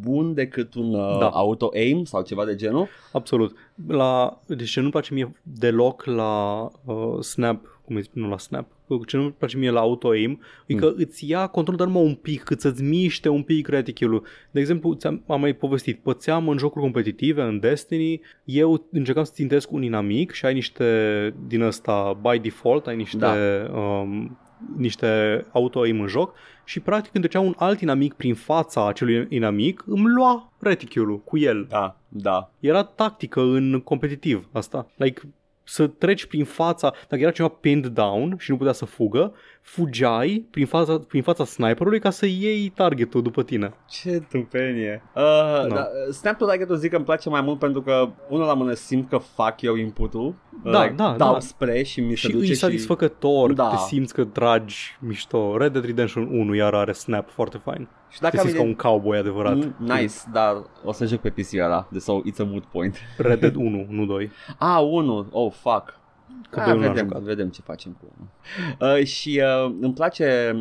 A: bun decât un uh,
B: Da.
A: auto-aim sau ceva de genul.
B: Absolut. La, deci ce nu-mi place mie deloc la uh, Snap, cum îi zic, nu la Snap, ce nu-mi place mie la auto-aim, e că îți ia controlul dar numai un pic, cât să-ți miște un pic reticule De exemplu, ți-am, am mai povestit, pățeam în jocuri competitive, în Destiny, eu încercam să țintesc un inamic și ai niște din ăsta by default, ai niște,
A: Da.
B: um, niște auto-aim în joc și practic când trecea un alt inamic prin fața acelui inamic, îmi lua reticule cu el.
A: Da, da.
B: Era tactică în competitiv asta. Like, să treci prin fața, dacă era ceva pinned down și nu putea să fugă, fugeai prin fața, prin fața sniperului ca să iei targetul după tine.
A: Ce tâmpenie. Uh,
B: Da.
A: da. Snap to target-ul zic că îmi place mai mult pentru că unul la mână simt că fac eu input-ul.
B: Da,
A: like,
B: da,
A: dau
B: da.
A: spre și mi se
B: și
A: duce
B: e
A: și...
B: satisfăcător,
A: Da.
B: te simți că tragi mișto. Red Dead Redemption 1 iar are snap foarte fain.
A: și
B: Te
A: dacă am
B: simți ca
A: ide-
B: un cowboy adevărat.
A: Mm, Nice, dar o să joc pe PC ăla, de sau it's a moot point.
B: Red Dead 1, nu 2.
A: Ah, unul, oh fuck.
B: Că
A: Ah,
B: doi nu l-am
A: vedem,
B: jucat.
A: vedem ce facem cu uh, Și uh, îmi place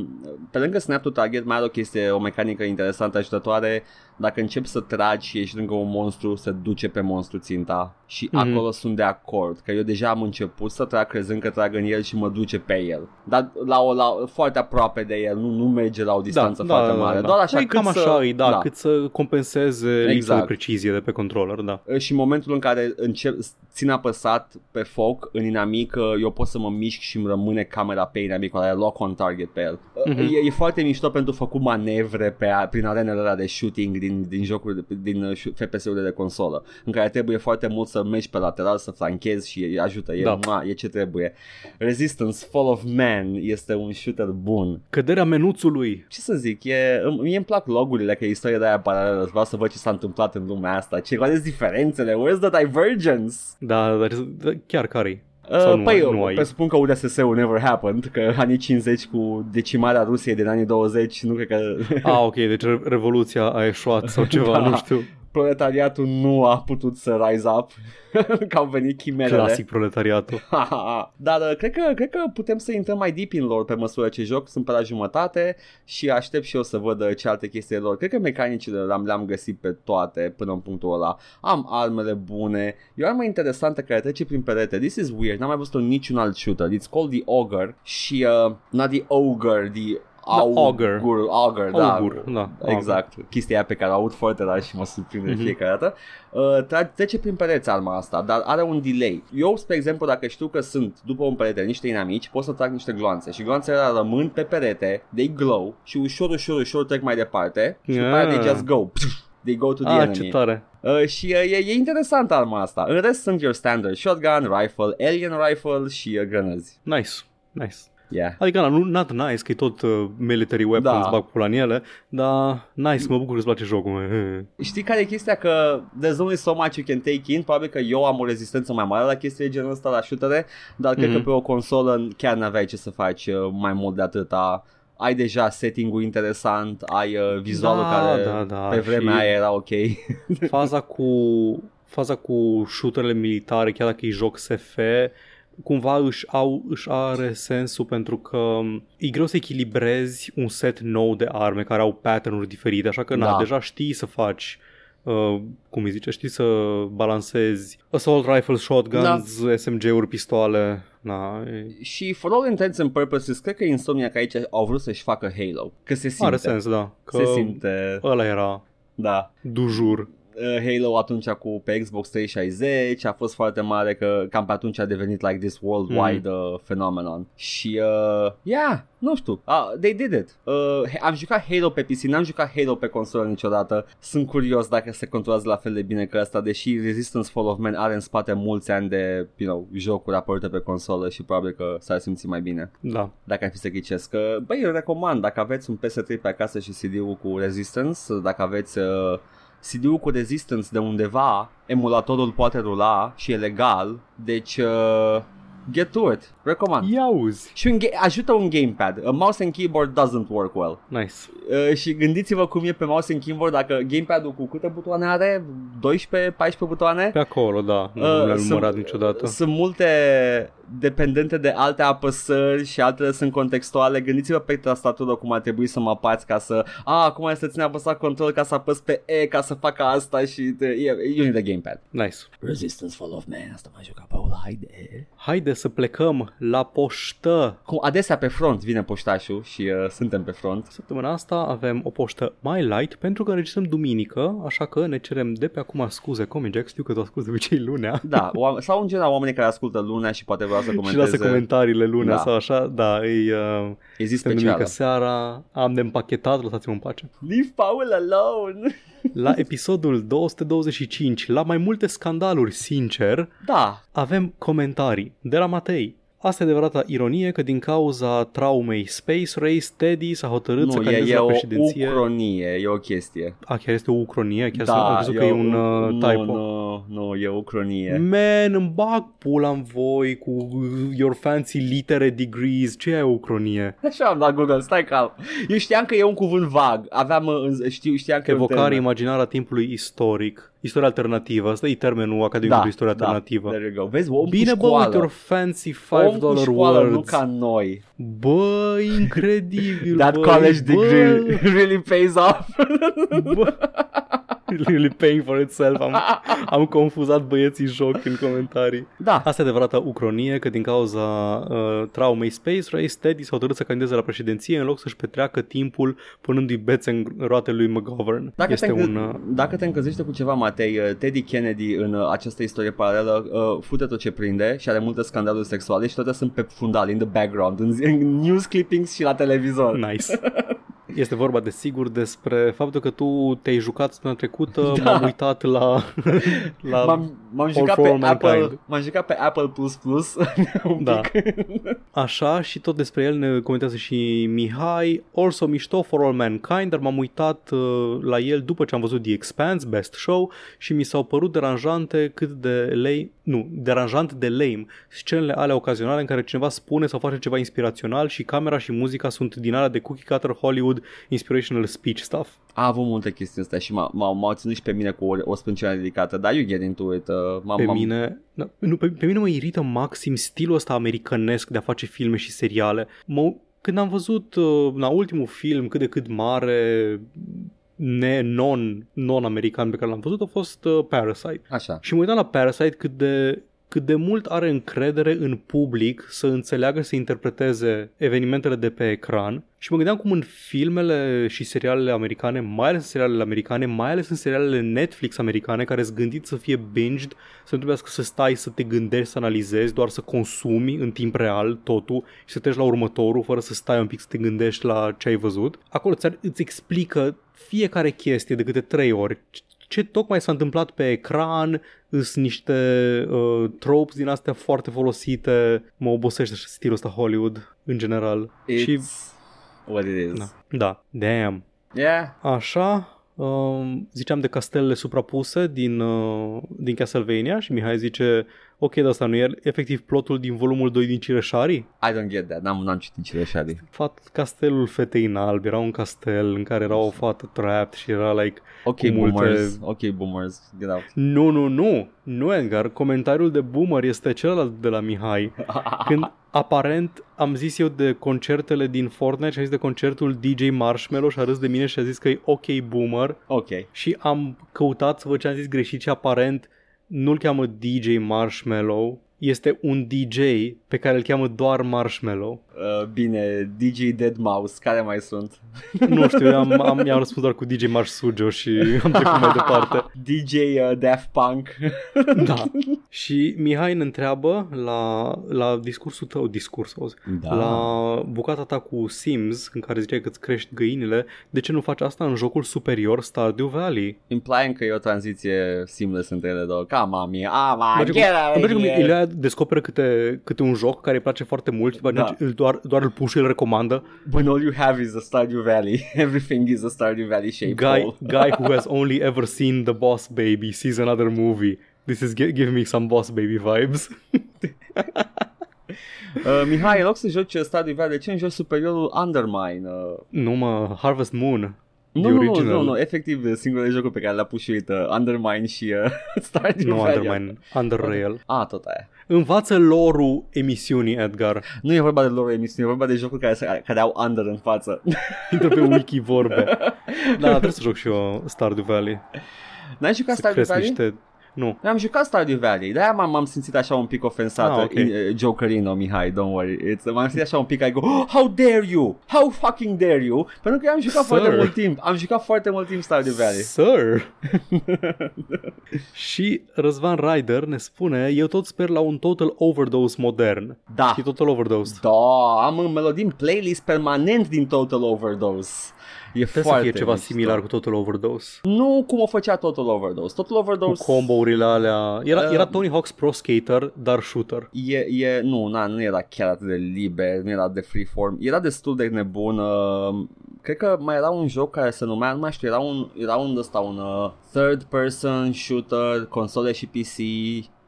A: Pe lângă snap to target Mai are o chestie O mecanică interesantă Ajutătoare Dacă începi să tragi Și ești lângă un monstru Se duce pe monstru ținta Și
B: Mhm.
A: mm-hmm. acolo sunt de acord Că eu deja am început să trag Crezând că trag în el Și mă duce pe el Dar la, o, la foarte aproape de el Nu, nu merge la o distanță foarte mare Doar așa
B: e
A: cât
B: cam
A: să,
B: așa, e, da, cât să compenseze lipsa
A: Exact.
B: de precizie de pe controller, da.
A: și în momentul în care încep, țin apăsat pe foc în inamic, uh, eu pot să mă mișc și îmi rămâne camera pe inamicul ăla, e lock on target pe el.
B: Mhm.
A: Uh, E, e foarte mișto pentru făcut manevre pe a, prin arenele alea de shooting din, din jocuri, din uh, șu- FPS-urile de consolă, în care trebuie foarte mult să mergi pe lateral, să flanchezi și ajută, e,
B: Da.
A: da. e ce trebuie. Resistance Fall of Man este un shooter bun.
B: Căderea menuțului.
A: Ce să zic, e, îmi- mie îmi plac logurile, că e istoria de aia paralelă, vreau să văd ce s-a întâmplat în lumea asta, ce care sunt diferențele, where's the divergence?
B: Da, dar da, chiar care Sau
A: Uh,
B: nu
A: păi,
B: ai-
A: eu
B: nu ai?
A: presupun că URSS-ul never happened, că anii 50 cu decimarea Rusiei din anii 20, nu cred că
B: Ah, ok, deci re- revoluția a eșuat sau ceva,
A: Da.
B: nu știu.
A: Proletariatul nu a putut să rise up, că au venit chimerele.
B: Clasic proletariatul.
A: Dar uh, cred că, cred că putem să intrăm mai deep in lor pe măsură ce joc, sunt pe la jumătate și aștept și eu să văd uh, ce alte chestii lor. Cred că mecanicile le-am, le-am găsit pe toate până în punctul ăla. Am armele bune, e o armă interesantă care trece prin perete. This is weird, n-am mai văzut-o în niciun alt shooter. It's called the Ogre și, uh, not the Ogre, the
B: Augur.
A: Augur, Augur, da.
B: Augur, da,
A: Exact, chestia aia pe care o aud foarte rar și mă surprinde
B: Mhm.
A: mm-hmm. fiecare dată. Uh, tra- trece prin pereți arma asta, dar are un delay. Eu, spre exemplu, dacă știu că sunt după un perete niște inamici, pot să trag niște gloanțe și gloanțele alea rămân pe perete, they glow și ușor, ușor, ușor trec mai departe și după aia they
B: Ah.
A: just go. They go to the
B: Ah,
A: enemy.
B: ce tare.
A: Uh, și uh, e, e interesant arma asta. În rest sunt your standard shotgun, rifle, alien rifle și uh, grănăzi.
B: Nice, nice.
A: Yeah.
B: Adică, na, nu, not nice, că e tot uh, military weapons,
A: Da.
B: bag pula în ele, dar nice, mă bucur că îți place jocul. mă.
A: Știi care e chestia? Că there's only so much you can take in Probabil că eu am o rezistență mai mare la chestii de genul ăsta la shootere Dar cred
B: Mhm.
A: că pe o consolă chiar n-aveai ce să faci uh, mai mult de atâta ai deja setting-ul interesant, ai uh, vizualul
B: Da,
A: care
B: da, da,
A: pe vremea
B: și-
A: aia era ok.
B: faza cu faza cu shooterele militare, chiar dacă e joc SF, cumva își, au, își are sensul pentru că e greu să echilibrezi un set nou de arme care au pattern-uri diferite, așa că na,
A: Da.
B: deja știi să faci Uh, cum îi zice, știi să balancezi assault rifles, shotguns,
A: Da.
B: SMG-uri, pistoale, na, e,
A: Și for all intents and purposes, cred că Insomniac aici au vrut să-și facă Halo. Că se simte.
B: are sens, da, că
A: Se simte,
B: ăla era
A: da.
B: du jour.
A: uh, Halo atunci cu pe Xbox 360 a fost foarte mare că cam pe atunci a devenit like this worldwide mm. uh, phenomenon și uh, yeah, nu știu, uh, they did it. Uh, am jucat Halo pe PC, n-am jucat Halo pe consolă niciodată. Sunt curios dacă se controlează la fel de bine că asta, deși Resistance Fall of Man are în spate mulți ani de, you know, jocuri apărute pe consolă și probabil că s-ar simți mai bine.
B: Da.
A: Dacă ar fi să ghicesc. Că, băi, eu recomand, dacă aveți un PS3 pe acasă și CD-ul cu Resistance, dacă aveți uh, CD-ul cu Resistance de undeva, emulatorul poate rula și e legal, deci uh, get to it. Recomand.
B: Iauzi.
A: Și un ga- ajută un gamepad. A mouse and keyboard doesn't work well.
B: Nice.
A: Uh, și gândiți-vă cum e pe mouse and keyboard dacă gamepad-ul cu câte butoane are? 12, 14 butoane?
B: Pe acolo, da. Nu
A: Uh,
B: le-am
A: sunt-
B: numărat niciodată.
A: Sunt multe dependente de alte apăsări și altele sunt contextuale. Gândiți-vă pe tastatură cum ar trebui să mă apați ca să... A, acum este să ține apăsat control ca să apăs pe E ca să facă asta și... Te, e, you need a gamepad.
B: Nice.
A: Resistance Fall of Man, asta m-a jucat Paul, haide.
B: Haide să plecăm la poștă.
A: Cum adesea pe front vine poștașul și uh, suntem pe front.
B: Săptămâna asta avem o poștă mai light pentru că înregistrăm duminică, așa că ne cerem de pe acum scuze, Comic Jack, știu că tu asculti de obicei lunea.
A: Da, oam- sau în general oamenii care ascultă lunea și poate vreau să
B: Și
A: comenteze.
B: lasă comentariile lunea
A: Da.
B: sau așa, da, e, uh,
A: E zi
B: este duminică
A: specială.
B: seara, am de împachetat, lăsați-mă în pace.
A: Leave Paul alone.
B: La episodul 225, la mai multe scandaluri, sincer,
A: Da,
B: avem comentarii de la Matei. Asta e adevărata ironie că din cauza traumei Space Race, Teddy s-a hotărât să
A: nu, e,
B: candideze
A: e
B: la
A: o
B: președinție.
A: ucronie, e o chestie.
B: A, chiar este o ucronie? Chiar
A: da,
B: da, am crezut că e un uh,
A: nu,
B: typo.
A: Nu, nu, e o cronie.
B: Man, îmi bag pula în voi cu your fancy litere degrees. Ce e o ucronie?
A: Așa am dat Google, stai calm. Eu știam că e un cuvânt vag. Aveam, uh, știu, știam că e un
B: Evocare
A: termen.
B: imaginară a timpului istoric. Istoria alternativă. Asta e termenul academic de istoria alternativă.
A: Da, there you go. Vezi, om
B: Bine,
A: cu
B: bă,
A: școală.
B: with your fancy
A: om
B: 5
A: cu
B: dollar
A: școală,
B: words.
A: nu ca noi.
B: Bă, incredibil,
A: That
B: bă,
A: college
B: bă,
A: degree really pays off.
B: Bă, really paying for itself. Am, am confuzat băieții joc în comentarii.
A: da,
B: Asta e adevărata ucronie că din cauza uh, traumei Space Race, Teddy s-a hotărât să candideze la președinție în loc să-și petreacă timpul punându-i bețe în roate lui McGovern.
A: Dacă,
B: este
A: te,
B: un...
A: încăl-
B: Uh,
A: dacă te încălzește cu ceva, Matei, uh, Teddy Kennedy în uh, această istorie paralelă uh, fute tot ce prinde și are multe scandaluri sexuale și toate sunt pe fundal, in the background, în, în news clippings și la televizor.
B: nice. Este vorba de sigur despre faptul că tu te-ai jucat săptămâna trecută,
A: Da.
B: m-am uitat la, la
A: M-am, m-am
B: All
A: jucat
B: for
A: pe
B: All
A: Apple,
B: Mankind.
A: m-am jucat pe Apple Plus Plus un
B: Da.
A: pic.
B: Așa și tot despre el ne comentează și Mihai Also mișto for all mankind Dar m-am uitat uh, la el după ce am văzut The Expanse, Best Show Și mi s-au părut deranjante cât de lame Nu, deranjant de lame Scenele alea ocazionale în care cineva spune sau face ceva inspirațional Și camera și muzica sunt din alea de cookie cutter Hollywood Inspirational speech stuff
A: A avut multe chestii astea și m-a, m-au, m-au ținut și pe mine cu o, o sprâncenare ridicată, dar you get into it. Uh, m-am,
B: Pe
A: m-am-
B: mine, da, nu, pe, pe mine mă irită maxim stilul ăsta americanesc de a face filme și seriale. Mă, când am văzut uh, la ultimul film cât de cât mare ne, non, non-american pe care l-am văzut a fost uh, Parasite.
A: Așa.
B: Și mă uitam la Parasite cât de, cât de mult are încredere în public să înțeleagă, să interpreteze evenimentele de pe ecran și mă gândeam cum în filmele și serialele americane, mai ales în serialele americane, mai ales în serialele Netflix americane, care sunt gândit să fie binged, să nu trebuiască să stai să te gândești, să analizezi, doar să consumi în timp real totul și să treci la următorul fără să stai un pic să te gândești la ce ai văzut. Acolo ți îți explică fiecare chestie de câte trei ori ce tocmai s-a întâmplat pe ecran, sunt niște uh, tropes din astea foarte folosite, mă obosește și stilul ăsta Hollywood în general.
A: It's
B: Și
A: what it is.
B: da, da, damn.
A: Yeah.
B: Așa, um, ziceam de castelele suprapuse din, uh, din Castlevania și Mihai zice ok, dar asta nu e efectiv plotul din volumul 2 din Cireșarii?
A: I don't get that. N-am, n-am citit Cireșarii.
B: Fat, castelul fetei în alb, era un castel în care era o fată trapped și era like
A: Ok,
B: Cu multe-
A: boomers. Ok, boomers. Get out.
B: Nu, nu, nu, nu Edgar, comentariul de boomer este celălalt de la Mihai. Când aparent am zis eu de concertele din Fortnite și am zis de concertul DJ Marshmello și a râs de mine și a zis că e ok boomer
A: ok.
B: și am căutat să văd ce am zis greșit și aparent nu-l cheamă DJ Marshmello, este un DJ pe care îl cheamă doar Marshmallow.
A: Uh, bine, DJ Dead Mouse, care mai sunt?
B: Nu știu, eu am, am, i-am răspuns doar cu DJ Marsh Sujo și am trecut mai departe.
A: DJ uh, Daft Punk.
B: Da. Și Mihai ne întreabă la, la discursul tău, discurs, auzi,
A: da.
B: la bucata ta cu Sims, în care ziceai că îți crești găinile, de ce nu faci asta în jocul superior Stardew Valley?
A: Implying că e o tranziție seamless între ele două. Ca mami, ah, man,
B: Merge cum,
A: get out of
B: merge cum
A: here.
B: Ilea descoperă câte, câte un joc care îi place foarte mult,
A: Da.
B: da. doar, doar îl pun și îl recomandă.
A: When all you have is a Stardew Valley. Everything is a Stardew Valley shaped
B: Guy,
A: hole.
B: guy who has only ever seen The Boss Baby sees another movie. This is gi- giving me some Boss Baby vibes.
A: Uh, Mihai, în loc să joci Stardew Valley, de ce nu joci superiorul Undermine? Uh,
B: nu mă, Harvest Moon.
A: Nu,
B: The
A: nu, nu,
B: original.
A: nu, nu, efectiv singurele jocuri pe care le-a pus și uh, Undermine și uh, Stardew
B: Nu
A: Valley.
B: Undermine, Under Rail.
A: Ah, tot aia.
B: Învață lorul emisiunii, Edgar.
A: Nu e vorba de lor emisiune, e vorba de jocuri care, se- care au Under în față.
B: Intră pe wiki vorbe. Da, trebuie să joc și eu Stardew Valley.
A: N-ai jucat
B: Să
A: Stardew
B: cresc
A: Valley?
B: niște... Nu.
A: Am jucat Stardew Valley, de-aia m-am, m-am simțit așa un pic ofensat,
B: Ah,
A: ah,
B: ok.
A: okay. in, uh, Jokerino, Mihai, don't worry. It's, m-am simțit așa un pic, I go, oh, how dare you? How fucking dare you? Pentru că eu am jucat
B: Sir.
A: foarte mult timp, am jucat foarte mult timp Stardew Valley.
B: Sir! și Răzvan Ryder ne spune Eu tot sper la un Total Overdose modern.
A: Da.
B: Știi Total Overdose?
A: Da, am în melodii în playlist permanent din Total Overdose. E
B: Trebuie să
A: foarte
B: fie ceva
A: mișto.
B: similar cu Total Overdose.
A: Nu cum o făcea Total Overdose. Total
B: Cu
A: Overdose
B: combo-urile alea. Era,
A: Uh,
B: era Tony Hawk's Pro Skater, dar shooter.
A: E, e, nu, na, nu era chiar atât de liber, nu era de freeform, era destul de nebun. Uh, cred că mai era un joc care se numea, nu mai știu, era un, era un ăsta, un uh, third person shooter, console și PC,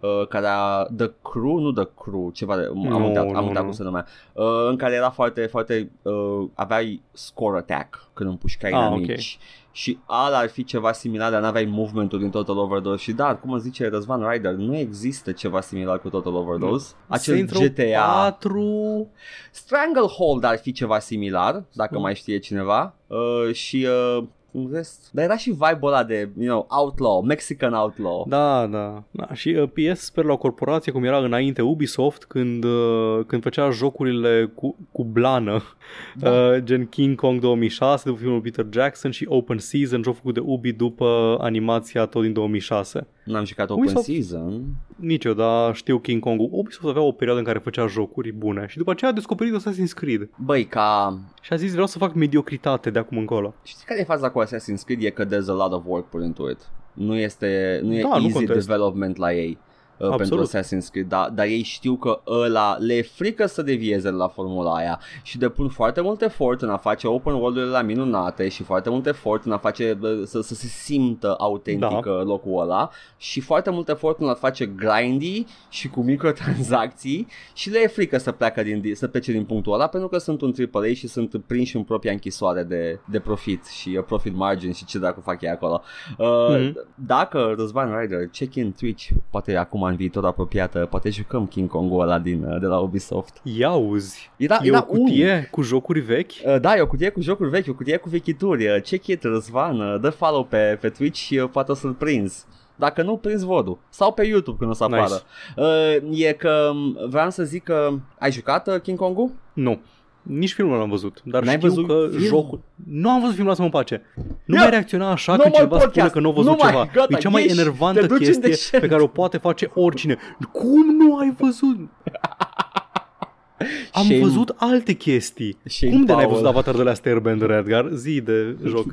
A: uh, care a The Crew, nu The Crew, ceva de, am
B: Nu,
A: uitat,
B: nu,
A: am uitat
B: nu.
A: cum se numea, uh, în care era foarte, foarte, uh, aveai score attack când împușcai
B: Ah,
A: inamici. Și ala ar fi ceva similar, dar n-aveai movementul din Total Overdose. Și da, cum îți zice Răzvan Rider Nu există ceva similar cu Total Overdose. Acel
B: Saints Row
A: GTA
B: 4...
A: Stranglehold ar fi ceva similar Dacă
B: Mm.
A: mai știe cineva. Uh, Și uh, în rest Dar era și vibe-ul ăla de, you know, outlaw Mexican outlaw
B: Da, da. da. Și uh, PS sper la o corporație cum era înainte Ubisoft când, uh, când făcea jocurile cu, cu blană
A: Da.
B: uh, gen King Kong 2006 după filmul Peter Jackson și Open Season joc făcut de Ubi după animația tot din 2006
A: N-am jucat Open
B: Ubisoft-
A: Season
B: Nici eu, dar știu King Kong Ubisoft avea o perioadă în care făcea jocuri bune și după aceea a descoperit Assassin's Creed
A: Băi, ca
B: și a zis vreau să fac mediocritate de acum încolo
A: Știi care e faza cu Assassin's Creed? E că there's a lot of work put into it. Nu este nu e
B: Da, nu
A: easy
B: contest.
A: development la ei. Uh, pentru
B: Absolut.
A: Assassin's Creed, dar, dar ei știu că ăla le e frică să devieze la formula aia și depun foarte mult efort în a face open world-urile la minunate și foarte mult efort în a face bă, să, să se simtă autentic
B: Da.
A: da. locul ăla și foarte mult efort în a face grindy și cu microtransacții și le e frică să, pleacă din, să plece din punctul ăla pentru că sunt un AAA și sunt prinși în propria închisoare de, de profit și uh, profit margin și ce dacă fac ei acolo. Uh,
B: Mhm.
A: Dacă Răzvan Rider check in Twitch, poate acum în viitor apropiată, poate jucăm King Kong-ul ăla din, uh, de la Ubisoft.
B: Ia uzi,
A: Era,
B: e
A: era
B: o cutie cu jocuri vechi?
A: Uh, da, e o cutie cu jocuri vechi, o cutie cu vechituri. Uh, check it, Răzvan, uh, dă follow pe, pe Twitch și uh, poate o să-l prinzi. Dacă nu, prins vodul. Sau pe YouTube când o să
B: Nice.
A: apară. Uh, e că um, vreau să zic că ai jucat uh, King Kong-ul?
B: Nu. Nici filmul l-am văzut, dar
A: N-ai
B: știu
A: văzut
B: că
A: film?
B: jocul... Nu am văzut filmul, lasă-mă în pace. Nu
A: Ia!
B: mai reacționa așa
A: Nu
B: când
A: mai
B: cineva spune
A: podcast.
B: că nu a văzut
A: Nu mai,
B: ceva.
A: gata,
B: e cea mai
A: ieși,
B: enervantă
A: te duci în
B: chestie
A: deșert.
B: pe care o poate face oricine. Cum nu ai văzut? Am
A: Shame-
B: văzut alte chestii.
A: Shame
B: Cum de n-ai
A: Paul.
B: văzut Avatar de la Airbender, Edgar? Zi de joc.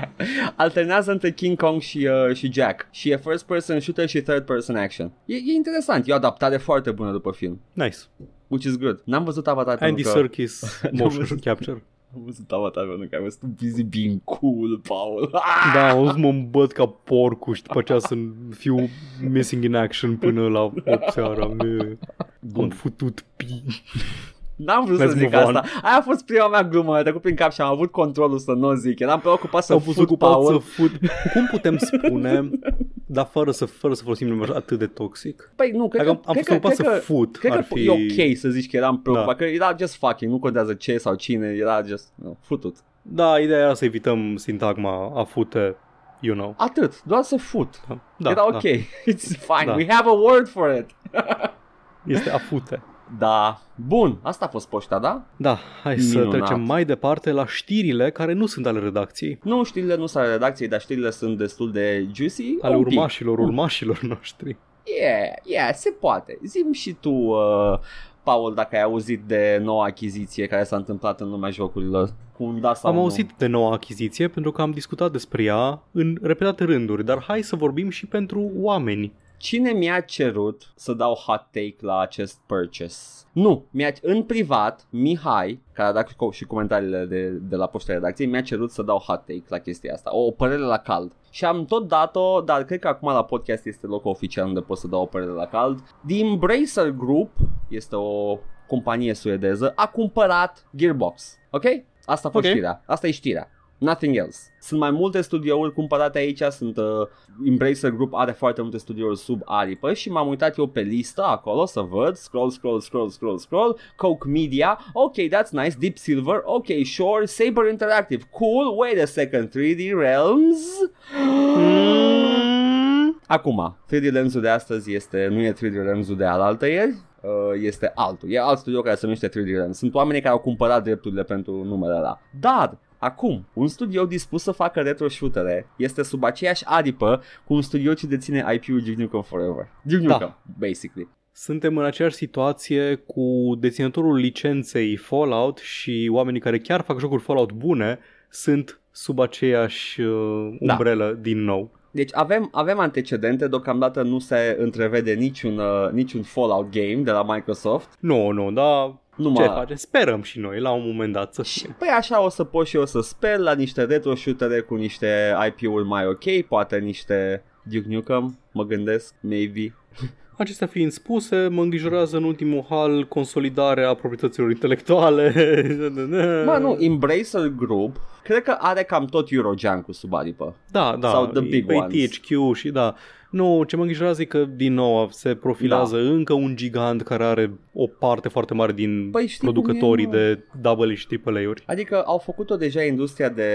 A: Alternează între King Kong și, uh, și Jack. Și e first person shooter și third person action. E, e interesant, e o adaptare foarte bună după film.
B: Nice.
A: Which is good. N-am văzut Avatar
B: Andy
A: pentru că...
B: Serkis motion
A: văzut.
B: capture.
A: Am văzut Avatar pentru că I was too busy being cool, Paul.
B: Da, am văzut mă îmbăt ca porcuș și după aceea să fiu missing in action până la 8 seara. Ne. Am futut pi.
A: N-am vrut
B: Let's
A: să zic
B: move on.
A: asta. Aia a fost prima mea glumă, a trecut prin cap și am avut controlul să nu o zic. Eram preocupat să
B: Am fost
A: fut
B: ocupat
A: Paul.
B: să fut. Cum putem spune, dar fără să, fără să folosim limbaj atât de toxic?
A: Păi nu, cred
B: Dacă
A: că,
B: am
A: cred
B: fost
A: că,
B: ocupat
A: cred
B: să
A: că,
B: fut,
A: Cred
B: ar
A: că
B: fi...
A: e ok să zici că eram preocupat,
B: Da.
A: că era just fucking, nu contează ce sau cine, era just no, futut.
B: Da, ideea era să evităm sintagma a fute, you know.
A: Atât, doar să fut.
B: Da,
A: era
B: da.
A: ok, it's fine,
B: Da.
A: we have a word for it.
B: Este afute.
A: Da. Bun, asta a fost poșta, da?
B: Da, hai să
A: Minunat.
B: trecem mai departe la știrile care nu sunt ale redacției.
A: Nu, știrile nu sunt ale redacției, dar știrile sunt destul de juicy.
B: Ale
A: un pic.
B: urmașilor, urmașilor noștri.
A: Yeah, yeah, se poate. Zim și tu, uh, Paul, dacă ai auzit de noua achiziție care s-a întâmplat în lumea jocurilor. Cu un da sau
B: Am
A: nu.
B: auzit de noua achiziție pentru că am discutat despre ea în repetate rânduri, dar hai să vorbim și pentru oameni.
A: Cine mi-a cerut să dau hot take la acest purchase? Nu, mi-a, în privat, Mihai, care a dat și co- și comentariile de, de la poșta redacției, mi-a cerut să dau hot take la chestia asta, o, o părere la cald. Și am tot dat-o, dar cred că acum la podcast este locul oficial unde pot să dau o părere la cald. The Embracer Group este o companie suedeză, a cumpărat Gearbox. Ok? Asta a fost
B: Ok.
A: știrea. Asta e știrea. Nothing else. Sunt mai multe studiouri cumpărate aici, sunt uh, Embracer Group are foarte multe studiouri sub aripă și m-am uitat eu pe listă acolo să văd, scroll, scroll, scroll, scroll, scroll, Coke Media, ok, that's nice, Deep Silver, ok, sure, Saber Interactive, cool, wait a second, 3D Realms?
B: Mm.
A: Acum, 3D Realms-ul de astăzi este, nu e 3D Realms-ul de alaltă ieri, uh, este altul, e alt studio care se numește 3D Realms. Sunt oameni care au cumpărat drepturile pentru numele ăla. Dar, Acum, un studio dispus să facă retro shootere este sub aceeași aripă cu un studio ce deține IP-ul Duke Nukem Forever. Duke
B: Da.
A: Nukem, basically.
B: Suntem în aceeași situație cu deținătorul licenței Fallout și oamenii care chiar fac jocuri Fallout bune sunt sub aceeași uh,
A: Da.
B: umbrelă din nou.
A: Deci avem, avem antecedente, deocamdată nu se întrevede niciun, uh, niciun Fallout game de la Microsoft.
B: Nu, nu, dar
A: Nu
B: ce
A: mă...
B: face? Sperăm și noi la un moment dat să
A: Și,
B: fie.
A: păi așa o să pot și eu să sper la niște retro shootere cu niște IP-uri mai ok, poate niște Duke Nukem, mă gândesc, maybe.
B: Acestea fiind spuse, mă îngrijorează în ultimul hal consolidarea proprietăților intelectuale.
A: Mă, nu, Embracer Group, cred că are cam tot Eurojunk-ul sub aripă.
B: Da, da.
A: Sau the big
B: păi
A: ones.
B: THQ și da. Nu, ce mă îngrijorează e că din nou se profilează
A: Da.
B: încă un gigant care are o parte foarte mare din
A: Păi știi
B: producătorii
A: cum e, mă?
B: de double și triple uri
A: Adică au făcut-o deja industria de,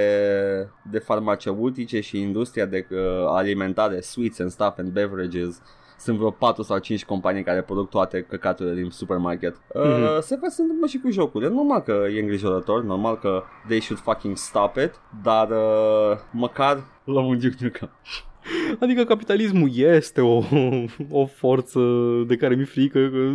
A: de farmaceutice și industria de uh, alimentare, sweets and stuff and beverages. Sunt vreo 4 sau 5 companii care produc toate căcaturile din supermarket. Uh,
B: Mhm.
A: Se vede se întâmplă și cu jocurile. Normal că e îngrijorător, normal că they should fucking stop it, dar uh, măcar luăm un Duke Nukem.
B: Adică capitalismul este o, o forță de care mi-e frică că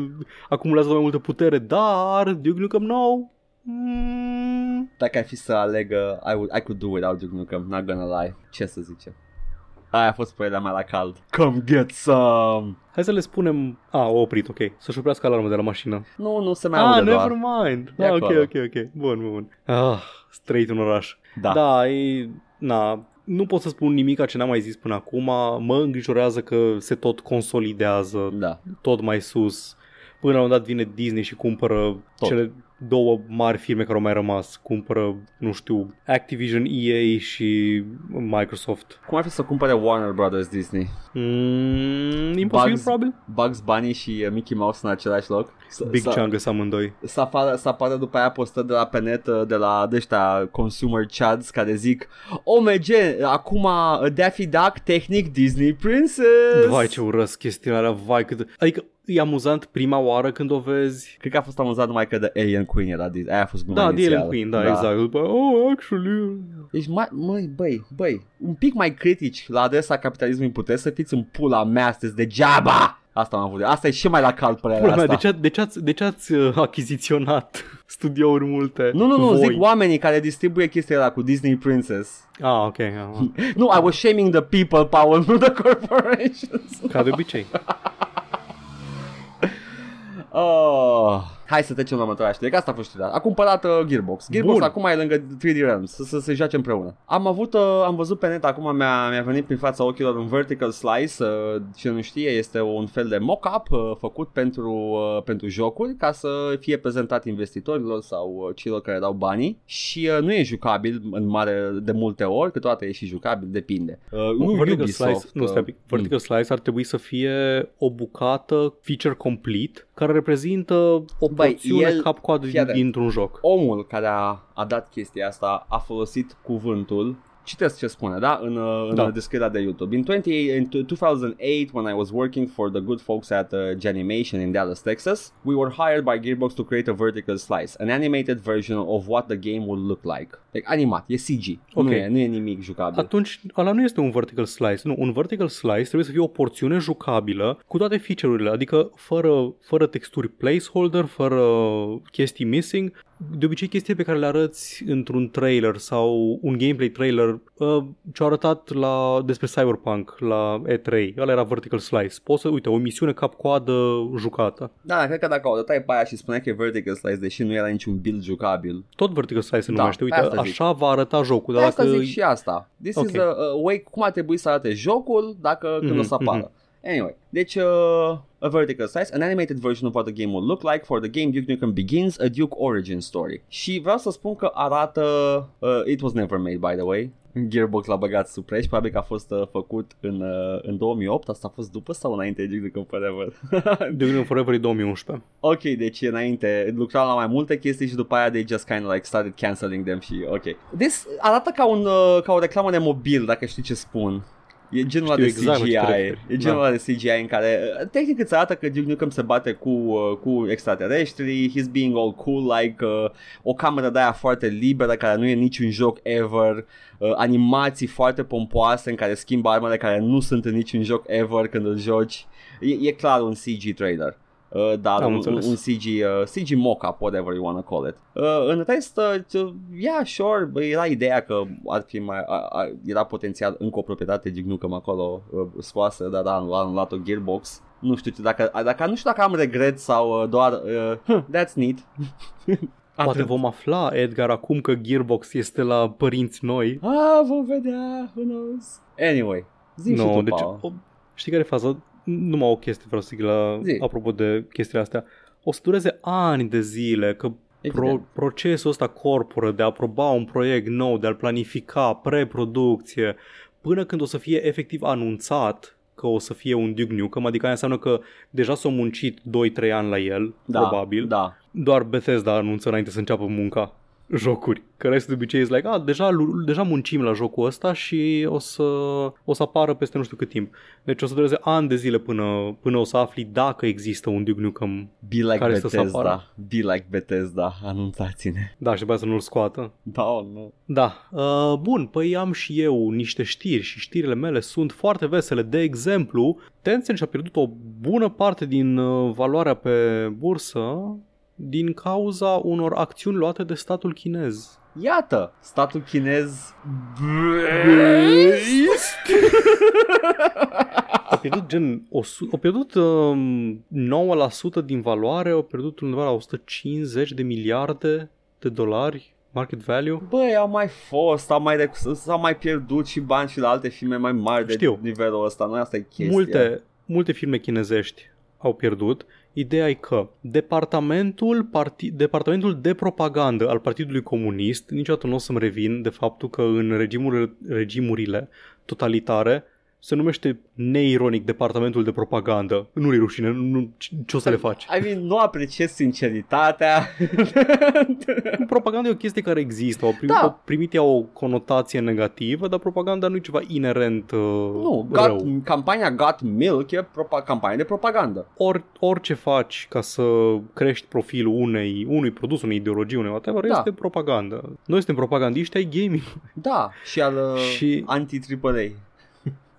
B: acumulează mai multă putere, dar Duke Nukem nou mm,
A: Dacă ai fi să alegă, I, would, I could do without Duke Nukem, not gonna lie. Ce să zice? Aia a fost părerea mea la cald. Come get some!
B: Hai să le spunem A, a oprit, ok Să-și oprească alarma de la mașină
A: Nu, nu se mai
B: Ah,
A: aude
B: never
A: doar.
B: mind
A: E
B: ah, Ok,
A: acolo.
B: ok, ok Bun, bun, bun ah, Straight în oraș
A: Da.
B: Da, e, na, nu pot să spun nimic ce n-am mai zis până acum. Mă îngrijorează că se tot consolidează
A: Da.
B: tot mai sus. Până la un moment dat vine Disney și cumpără
A: Tot.
B: cele două mari firme care au mai rămas. Cumpără, nu știu, Activision, EA și Microsoft.
A: Cum ar fi să cumpere Warner Brothers Disney?
B: Mm, imposibil,
A: Bugs-
B: probabil.
A: Bugs Bunny și uh, Mickey Mouse în același loc? S-
B: Big
A: să-
B: Chungus amândoi.
A: Să apară, să apară după aia postări de la pe net uh, de la ăștia consumer chads care zic OMG, acum uh, Daffy Duck, tehnic Disney Princess
B: Vai ce urăsc chestionarea, vai cât... Adică e amuzant prima oară când o vezi.
A: Cred că a fost amuzat numai că The Alien Queen era Disney Aia a fost gluma
B: Da, The
A: inițială.
B: Alien Queen, da, exact. După, oh, actually...
A: Deci, mai, măi, băi, băi, un pic mai critici la adresa capitalismului puteți să fiți în pula mea, sunteți degeaba! Asta am avut. Asta e și mai la cald părerea
B: Pula mea,
A: asta.
B: de ce, de, ce ați, de ce ați uh, achiziționat studiouri multe?
A: Nu, nu, nu,
B: Voi.
A: zic oamenii care distribuie chestia ăla cu Disney Princess.
B: Ah, ok. ah,
A: Nu, I was shaming the people, Paul, nu the corporations.
B: Ca de obicei.
A: Oh. Hai să trecem la următoarea știre, că asta a fost știrea. A cumpărat uh, Gearbox. Gearbox
B: Bun.
A: acum e lângă 3D Realms, să, să se joace împreună. Am avut, uh, am văzut pe net, acum mi-a, mi-a venit prin fața ochilor un Vertical Slice, uh, ce nu știe, este un fel de mock-up uh, făcut pentru, uh, pentru jocuri ca să fie prezentat investitorilor sau uh, celor care dau banii și uh, nu e jucabil în mare de multe ori, câteodată e și jucabil, depinde. Uh, nu,
B: Vertical
A: Ubisoft,
B: Slice, nu, stai un pic.
A: uh,
B: Vertical Slice ar trebui să fie o bucată feature complete care reprezintă o
A: Băi,
B: porțiune
A: el-
B: cap-coadă
A: fii atent.
B: dintr-un joc.
A: omul care a, a dat chestia asta a folosit cuvântul citesc ce spune, da, în, uh, în
B: Da.
A: da. descrierea de YouTube. In, 28, in 2008, when I was working for the good folks at uh, Genimation in Dallas, Texas, we were hired by Gearbox to create a vertical slice, an animated version of what the game would look like. Like, animat, e CG,
B: Ok.
A: nu, e, nu e nimic jucabil.
B: Atunci, ăla nu este un vertical slice. Nu, un vertical slice trebuie să fie o porțiune jucabilă cu toate feature-urile, adică fără, fără texturi placeholder, fără chestii missing. De obicei chestii pe care le arăți într-un trailer sau un gameplay trailer uh, ce-au arătat la, despre Cyberpunk la E3, ăla era vertical slice. Poți să, uite, o misiune cap-coadă jucată.
A: Da, cred că dacă o dătai pe aia și spunea că e vertical slice, deși nu era niciun build jucabil.
B: Tot vertical slice se
A: Da,
B: numește.
A: pe
B: Uite,
A: asta zic.
B: așa va arăta jocul.
A: De
B: Dar
A: asta
B: dacă...
A: zic și asta. This
B: Ok.
A: is the uh, way cum ar trebui să arate jocul dacă când
B: Mhm,
A: o să apară. Anyway, deci uh, a vertical slice, an animated version of what the game will look like for the game Duke Nukem Begins, a Duke origin story. Și vreau să spun că arată, uh, it was never made by the way, Gearbox l-a băgat sub preț, probabil că a fost uh, făcut în, uh, în 2008, asta a fost după sau înainte de Duke Nukem Forever?
B: Duke Nukem Forever e 2011.
A: ok, deci înainte lucrau la mai multe chestii și după aia they just kind of like started cancelling them și ok. This arată ca, un, uh, ca o reclamă de mobil, dacă știi ce spun. E genul ăla
B: Știu
A: de
B: exact la ce te
A: CGI.
B: referi.
A: E genul
B: Da.
A: ăla de CGI în care uh, tehnic îți arată că Duke Nukem se bate cu, uh, cu extraterestri, he's being all cool like uh, o cameră de aia foarte liberă care nu e niciun joc ever, uh, animații foarte pompoase în care schimbă armele care nu sunt în niciun joc ever când îl joci. E, e clar un CG trailer. Uh, dar
B: Am
A: un,
B: înțeles.
A: un CG, uh, CG mock-up, whatever you wanna call it. Uh, în rest, uh, yeah, sure, bă, era ideea că ar fi mai, a, a, era potențial încă o proprietate Duke Nukem acolo uh, scoasă, dar da, a anulat-o Gearbox. Nu știu dacă, dacă, nu știu dacă am regret sau uh, doar, uh, huh, that's neat.
B: Poate
A: Atât.
B: vom afla, Edgar, acum că Gearbox este la părinți noi.
A: Ah, vom vedea, who knows. Anyway, zi și
B: No,
A: tu,
B: deci,
A: Paul.
B: o, știi care e faza? Numai o chestie vreau să zic la,
A: Zi.
B: apropo de chestiile astea. O să dureze ani de zile, că pro,
A: Evident.
B: procesul ăsta corporă de a aproba un proiect nou, de a-l planifica, preproducție, până când o să fie efectiv anunțat că o să fie un Duke Nukem, adică aia înseamnă că deja s-au muncit 2-3 ani la el,
A: da,
B: probabil.
A: Da,
B: Doar Bethesda anunță înainte să înceapă munca jocuri. Că restul de obicei e like, a, deja, lu- deja muncim la jocul ăsta și o să, o să apară peste nu știu cât timp. Deci o să dureze ani de zile până, până o să afli dacă există un Duke Nukem.
A: be like
B: Care să se apară.
A: Bethesda, be like Bethesda, anunțați-ne.
B: Da, și după aia să nu-l scoată.
A: Da, nu.
B: Da, uh, bun, păi am și eu niște știri și știrile mele sunt foarte vesele. De exemplu, Tencent și-a pierdut o bună parte din uh, valoarea pe bursă din cauza unor acțiuni luate de statul chinez.
A: Iată, statul chinez
B: A pierdut gen, o, su- a pierdut um, 9% din valoare, au pierdut undeva la 150 de miliarde de dolari market value.
A: Băi, au mai fost, au mai, rec- s-au mai pierdut și bani și la alte firme mai mari de
B: Știu.
A: nivelul ăsta, nu asta e chestia.
B: Multe, multe firme chinezești au pierdut. Ideea e că departamentul, parti, departamentul de propagandă al Partidului Comunist, niciodată nu o să-mi revin de faptul că în regimurile, regimurile totalitare se numește neironic departamentul de propagandă. Nu-i rușine, nu, nu, ce o să le faci?
A: I mean, nu apreciez sinceritatea.
B: Propaganda e o chestie care există, au primit,
A: Da.
B: au primit ea o conotație negativă, dar propaganda nu e ceva inerent uh,
A: nu,
B: rău.
A: got, campania Got Milk e propa- campanie de propagandă.
B: Or, orice faci ca să crești profilul unei, unui produs, unei ideologii, unei whatever,
A: Da.
B: este propagandă. Noi suntem propagandiști ai gaming.
A: Da, și al uh,
B: Și-
A: anti-AAA.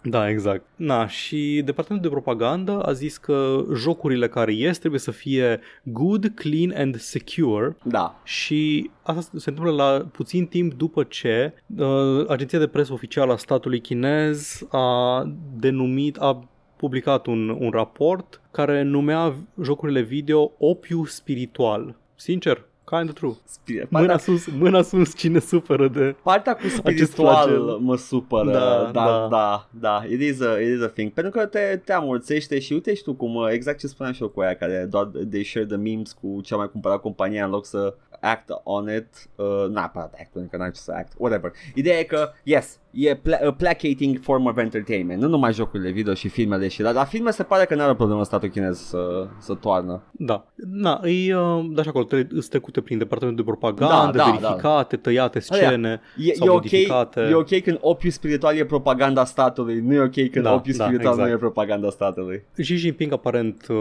B: Da, exact. Na, și departamentul de propagandă a zis că jocurile care ies trebuie să fie good, clean and secure
A: Da,
B: și asta se întâmplă la puțin timp după ce uh, agenția de presă oficială a statului chinez a denumit, a publicat un, un raport care numea jocurile video opiu spiritual. Sincer, kind of true.
A: Spir-
B: Mâna
A: partea,
B: sus, mâna sus, cine suferă de...
A: partea cu spiritual
B: flagel.
A: mă supără.
B: Da,
A: Da,
B: da.
A: da, da, da. It is a, it is a thing. Pentru că te, te amorțește și uite și tu cum, uh, exact ce spuneam și eu cu aia, care doar they share the memes cu cea mai cumpărat compania în loc să act on it, uh, neapărat act, pentru că n-ai ce să act, whatever. Ideea e că, yes, e pla- a placating form of entertainment, nu numai jocurile video și filmele și, dar la filme se pare că n-are o problemă statul chinez să, să toarnă.
B: Da, na, e, uh, da, și acolo tre- îți trecute prin departamentul de propagandă,
A: Da, da,
B: verificate, tăiate scene,
A: E,
B: sau
A: e, ok,
B: modificate.
A: e ok când opiul spiritual e propaganda statului, nu e ok când
B: Da,
A: opiul
B: da,
A: spiritual
B: exact.
A: nu e propaganda statului.
B: Xi Jinping aparent uh,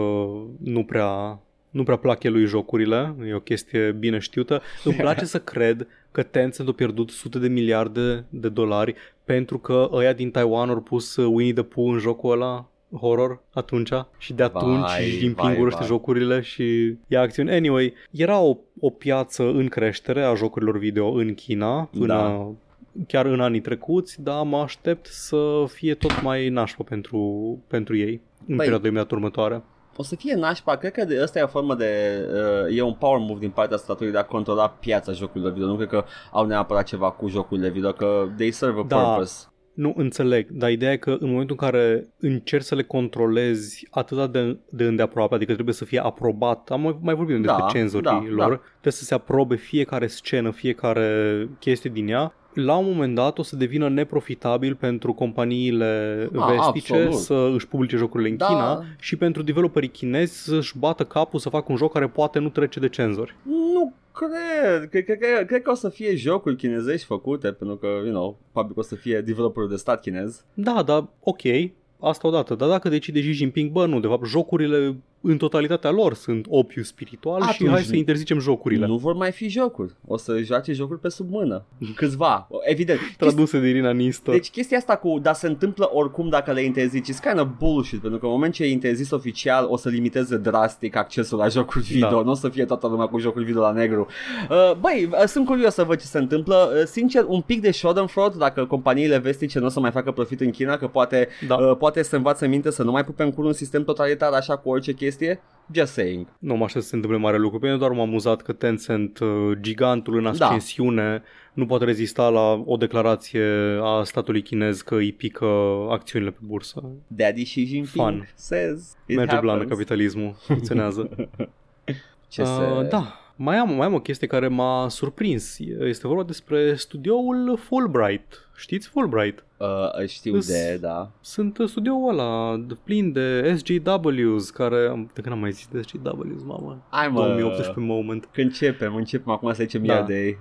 B: nu prea nu prea plac lui jocurile, e o chestie bine știută. Îmi place să cred că Tencent a pierdut sute de miliarde de dolari pentru că ăia din Taiwan au pus uh, Winnie the Pooh în jocul ăla horror atunci și de atunci
A: Vai,
B: Xi Jinping
A: vai,
B: urăște
A: vai.
B: jocurile și ia acțiuni. Anyway, era o, o piață în creștere a jocurilor video în China până
A: Da.
B: chiar în anii trecuți, dar mă aștept să fie tot mai nașpa pentru, pentru ei în
A: Băi,
B: perioada imediat următoare.
A: O să fie nașpa, cred că de, ăsta e o formă de, uh, e un power move din partea statului de a controla piața jocurilor video. Nu cred că au neapărat ceva cu jocurile video, că they serve a
B: Da.
A: purpose.
B: Nu înțeleg, dar ideea e că în momentul în care încerci să le controlezi atât de, de îndeaproape, adică trebuie să fie aprobat, am mai, mai vorbit despre
A: Da,
B: cenzorii
A: da,
B: lor,
A: da.
B: trebuie să se aprobe fiecare scenă, fiecare chestie din ea, la un moment dat o să devină neprofitabil pentru companiile
A: Ah,
B: vestice
A: absolut.
B: să își publice jocurile în
A: Da.
B: China și pentru developerii chinezi să-și bată capul să facă un joc care poate nu trece de cenzori.
A: Nu cred. Cred, cred, cred, cred că o să fie jocuri chinezești făcute, pentru că, you know, probabil că o să fie developerul de stat chinez.
B: Da, dar ok, asta odată, dar dacă decide Xi Jinping, bă, nu, de fapt, jocurile în totalitatea lor sunt opiu spiritual și
A: Atunci
B: hai să interzicem jocurile.
A: Nu vor mai fi jocuri. O să joace jocuri pe sub mână. Câțiva. Evident.
B: Traduse de Irina Nistor.
A: Deci chestia asta cu da se întâmplă oricum dacă le interzici It's kind of bullshit Pentru că în moment ce e interzis oficial O să limiteze drastic accesul la jocuri video
B: Da.
A: Nu o să fie toată lumea cu jocuri video la negru uh, Băi, uh, sunt curios să văd ce se întâmplă uh, Sincer, un pic de schadenfreude Dacă companiile vestice nu o să mai facă profit în China Că poate,
B: Da.
A: uh, poate să învață minte Să nu mai pupe în cur un sistem totalitar Așa cu orice chestie Just saying
B: Nu mă aștept să se întâmple mare lucru. Pe mine doar m-am amuzat că Tencent, uh, gigantul în
A: Da.
B: ascensiune, nu poate rezista la o declarație a statului chinez că îi pică acțiunile pe bursă.
A: Daddy Xi Jinping
B: Fun.
A: says it
B: Merge blană
A: happens.
B: capitalismul, funcționează.
A: Ce
B: Uh,
A: se...
B: da, mai am, mai am o chestie care m-a surprins. Este vorba despre studioul Fulbright. Știți Fulbright?
A: Uh, știu
B: Îs-
A: de, da
B: Sunt uh, studioul ăla de- plin de SJWs care... De când am mai zis de SJWs, mamă?
A: Hai mă
B: 2018 moment.
A: Când începem, începem acum să zicem
B: Da.
A: iar de ei.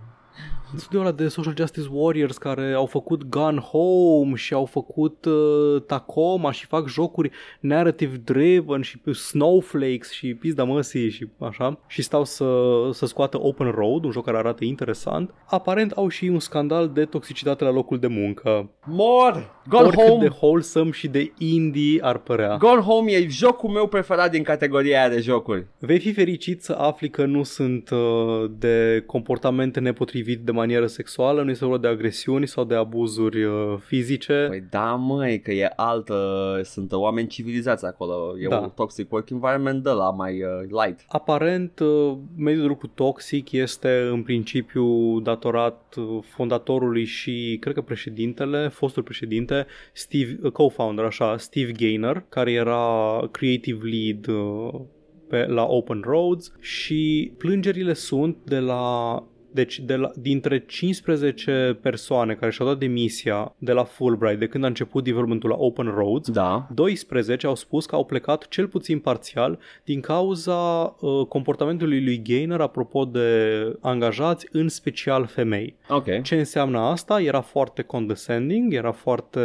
B: Studioul ăla de Social Justice Warriors care au făcut Gun Home și au făcut uh, Tacoma și fac jocuri narrative driven și pe Snowflakes și pizda măsii și așa și stau să, să scoată Open Road, un joc care arată interesant. Aparent au și un scandal de toxicitate la locul de muncă.
A: More! Gone
B: Oricât
A: Home!
B: de wholesome și de indie ar părea.
A: Gone Home e jocul meu preferat din categoria aia de jocuri.
B: Vei fi fericit să afli că nu sunt uh, de comportamente nepotrivit de manieră sexuală, nu este vorba de agresiuni sau de abuzuri uh, fizice.
A: Păi da, măi, că e altă, sunt oameni civilizați acolo. E
B: Da.
A: un toxic work environment de la mai uh, light.
B: Aparent, uh, mediul de lucru toxic este în principiu datorat uh, fondatorului și, cred că președintele, fostul președinte, Steve, uh, co-founder, așa, Steve Gaynor, care era creative lead uh, pe, la Open Roads și plângerile sunt de la deci de la, dintre 15 persoane care și-au dat demisia de la Fulbright de când a început developmentul la Open Roads,
A: Da.
B: 12 au spus că au plecat cel puțin parțial din cauza uh, comportamentului lui Gainer apropo de angajați, în special femei.
A: Ok.
B: Ce înseamnă asta? Era foarte condescending, era foarte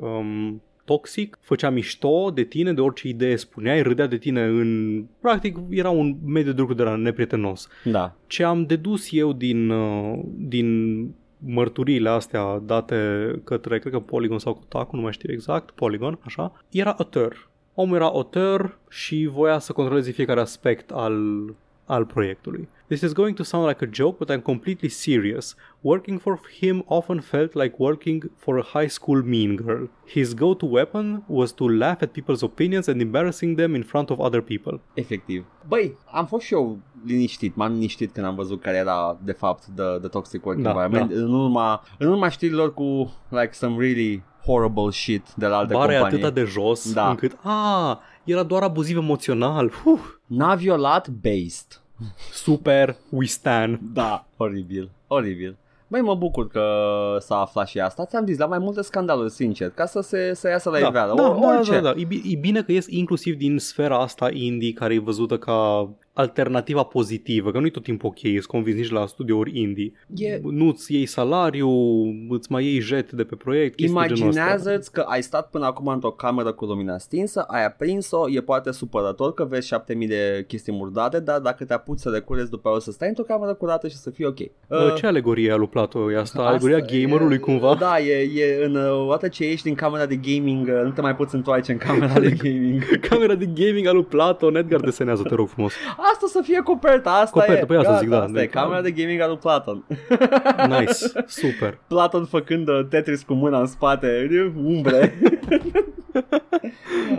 B: um, toxic, făcea mișto de tine, de orice idee spuneai, râdea de tine în... Practic era un mediu de lucru de la neprietenos.
A: Da.
B: Ce am dedus eu din, uh, din mărturiile astea date către, cred că Polygon sau Kotaku, nu mai știu exact, Polygon, așa, era auteur. Omul era auteur și voia să controleze fiecare aspect al, al proiectului. This is going to sound like a joke, but I'm completely serious. Working for him often felt like working for a high school mean girl. His go-to weapon was to laugh at people's opinions and embarrassing them in front of other people.
A: Efectiv. Băi, am fost și eu liniștit, m-am liniștit când am văzut care era de fapt the, the toxic work
B: Da,
A: environment. În, urma, în urma știrilor cu like some really horrible shit de la alte
B: Bara e
A: companii.
B: atâta de jos
A: Da.
B: încât, a, era doar abuziv emoțional. Uf,
A: N-a violat based.
B: Super, we stand.
A: Da, oribil, oribil. Băi, mă bucur că s-a aflat și asta. Ți-am zis, la mai multe scandaluri, sincer, ca să se să iasă la
B: Da,
A: iveală.
B: da,
A: O-
B: da,
A: orice.
B: da, da. E, bi- e bine că ies inclusiv din sfera asta indie care e văzută ca alternativa pozitivă, că nu e tot timpul ok, îți convins nici la studiouri indie.
A: E-
B: Nu-ți iei salariu, îți mai iei jet de pe proiect, chestii de genul ăsta.
A: Imaginează-ți că ai stat până acum într-o cameră cu lumina stinsă, ai aprins-o, e poate supărător că vezi 7000 de chestii murdate, dar dacă te apuci să le cureți după aia o să stai într-o cameră curată și să fie ok.
B: Uh, Ce alegorie e a lui Plato? E asta, alegoria gamerului
A: e,
B: cumva?
A: Da, e, e în, uh, odată ce ieși din camera de gaming, uh, nu te mai poți întoarce în camera de gaming.
B: Camera de gaming a lui Plato, Edgar desenează, te rog frumos.
A: Asta să fie coperta, asta
B: Copertă,
A: e.
B: păi asta
A: Gata,
B: zic, da.
A: Asta e
B: Deci,
A: camera de gaming al lui Platon.
B: Nice, super.
A: Platon făcând uh, Tetris cu mâna în spate, umbre.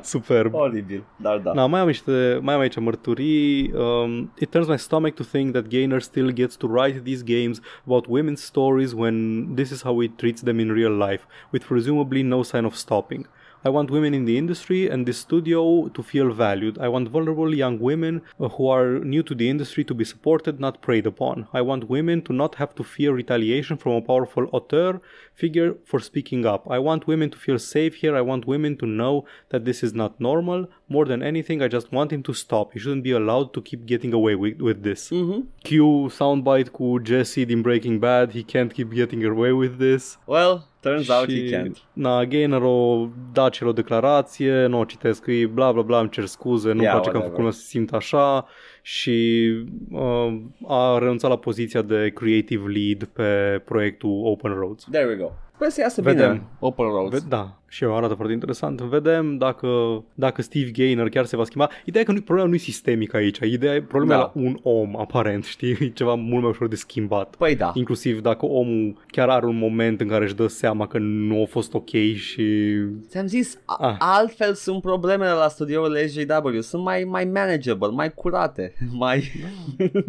B: Superb.
A: Oribil, dar da.
B: Na, mai am niște, mai am aici mărturii. Um, it turns my stomach to think that Gainer still gets to write these games about women's stories when this is how it treats them in real life, with presumably no sign of stopping. I want women in the industry and this studio to feel valued. I want vulnerable young women uh, who are new to the industry to be supported, not preyed upon. I want women to not have to fear retaliation from a powerful auteur figure for speaking up. I want women to feel safe here. I want women to know that this is not normal. More than anything, I just want him to stop. He shouldn't be allowed to keep getting away with, with this.
A: Mhm.
B: Q soundbite cu Jesse din Breaking Bad. He can't keep getting away with this.
A: Well, turns out
B: Și,
A: he can't.
B: Na, Gainer o da cel o declarație, nu o citesc, e bla bla bla, îmi cer scuze, nu-mi
A: Yeah,
B: place că am
A: whatever.
B: făcut lumea să se simt așa și uh, a renunțat la poziția de creative lead pe proiectul Open Roads.
A: There we go. Sper să iasă
B: Vedem.
A: bine Open Roads.
B: Ve- Da, și eu arată foarte interesant. Vedem dacă, dacă Steve Gainer chiar se va schimba. Ideea e că nu, problema nu e sistemică aici. Ideea e problema
A: Da.
B: da. la un om, aparent, știi? E ceva mult mai ușor de schimbat.
A: Păi da.
B: Inclusiv dacă omul chiar are un moment în care își dă seama că nu a fost ok și...
A: Ți-am zis, a-
B: Ah.
A: altfel sunt problemele la studiourile SJW. Sunt mai, mai manageable, mai curate, mai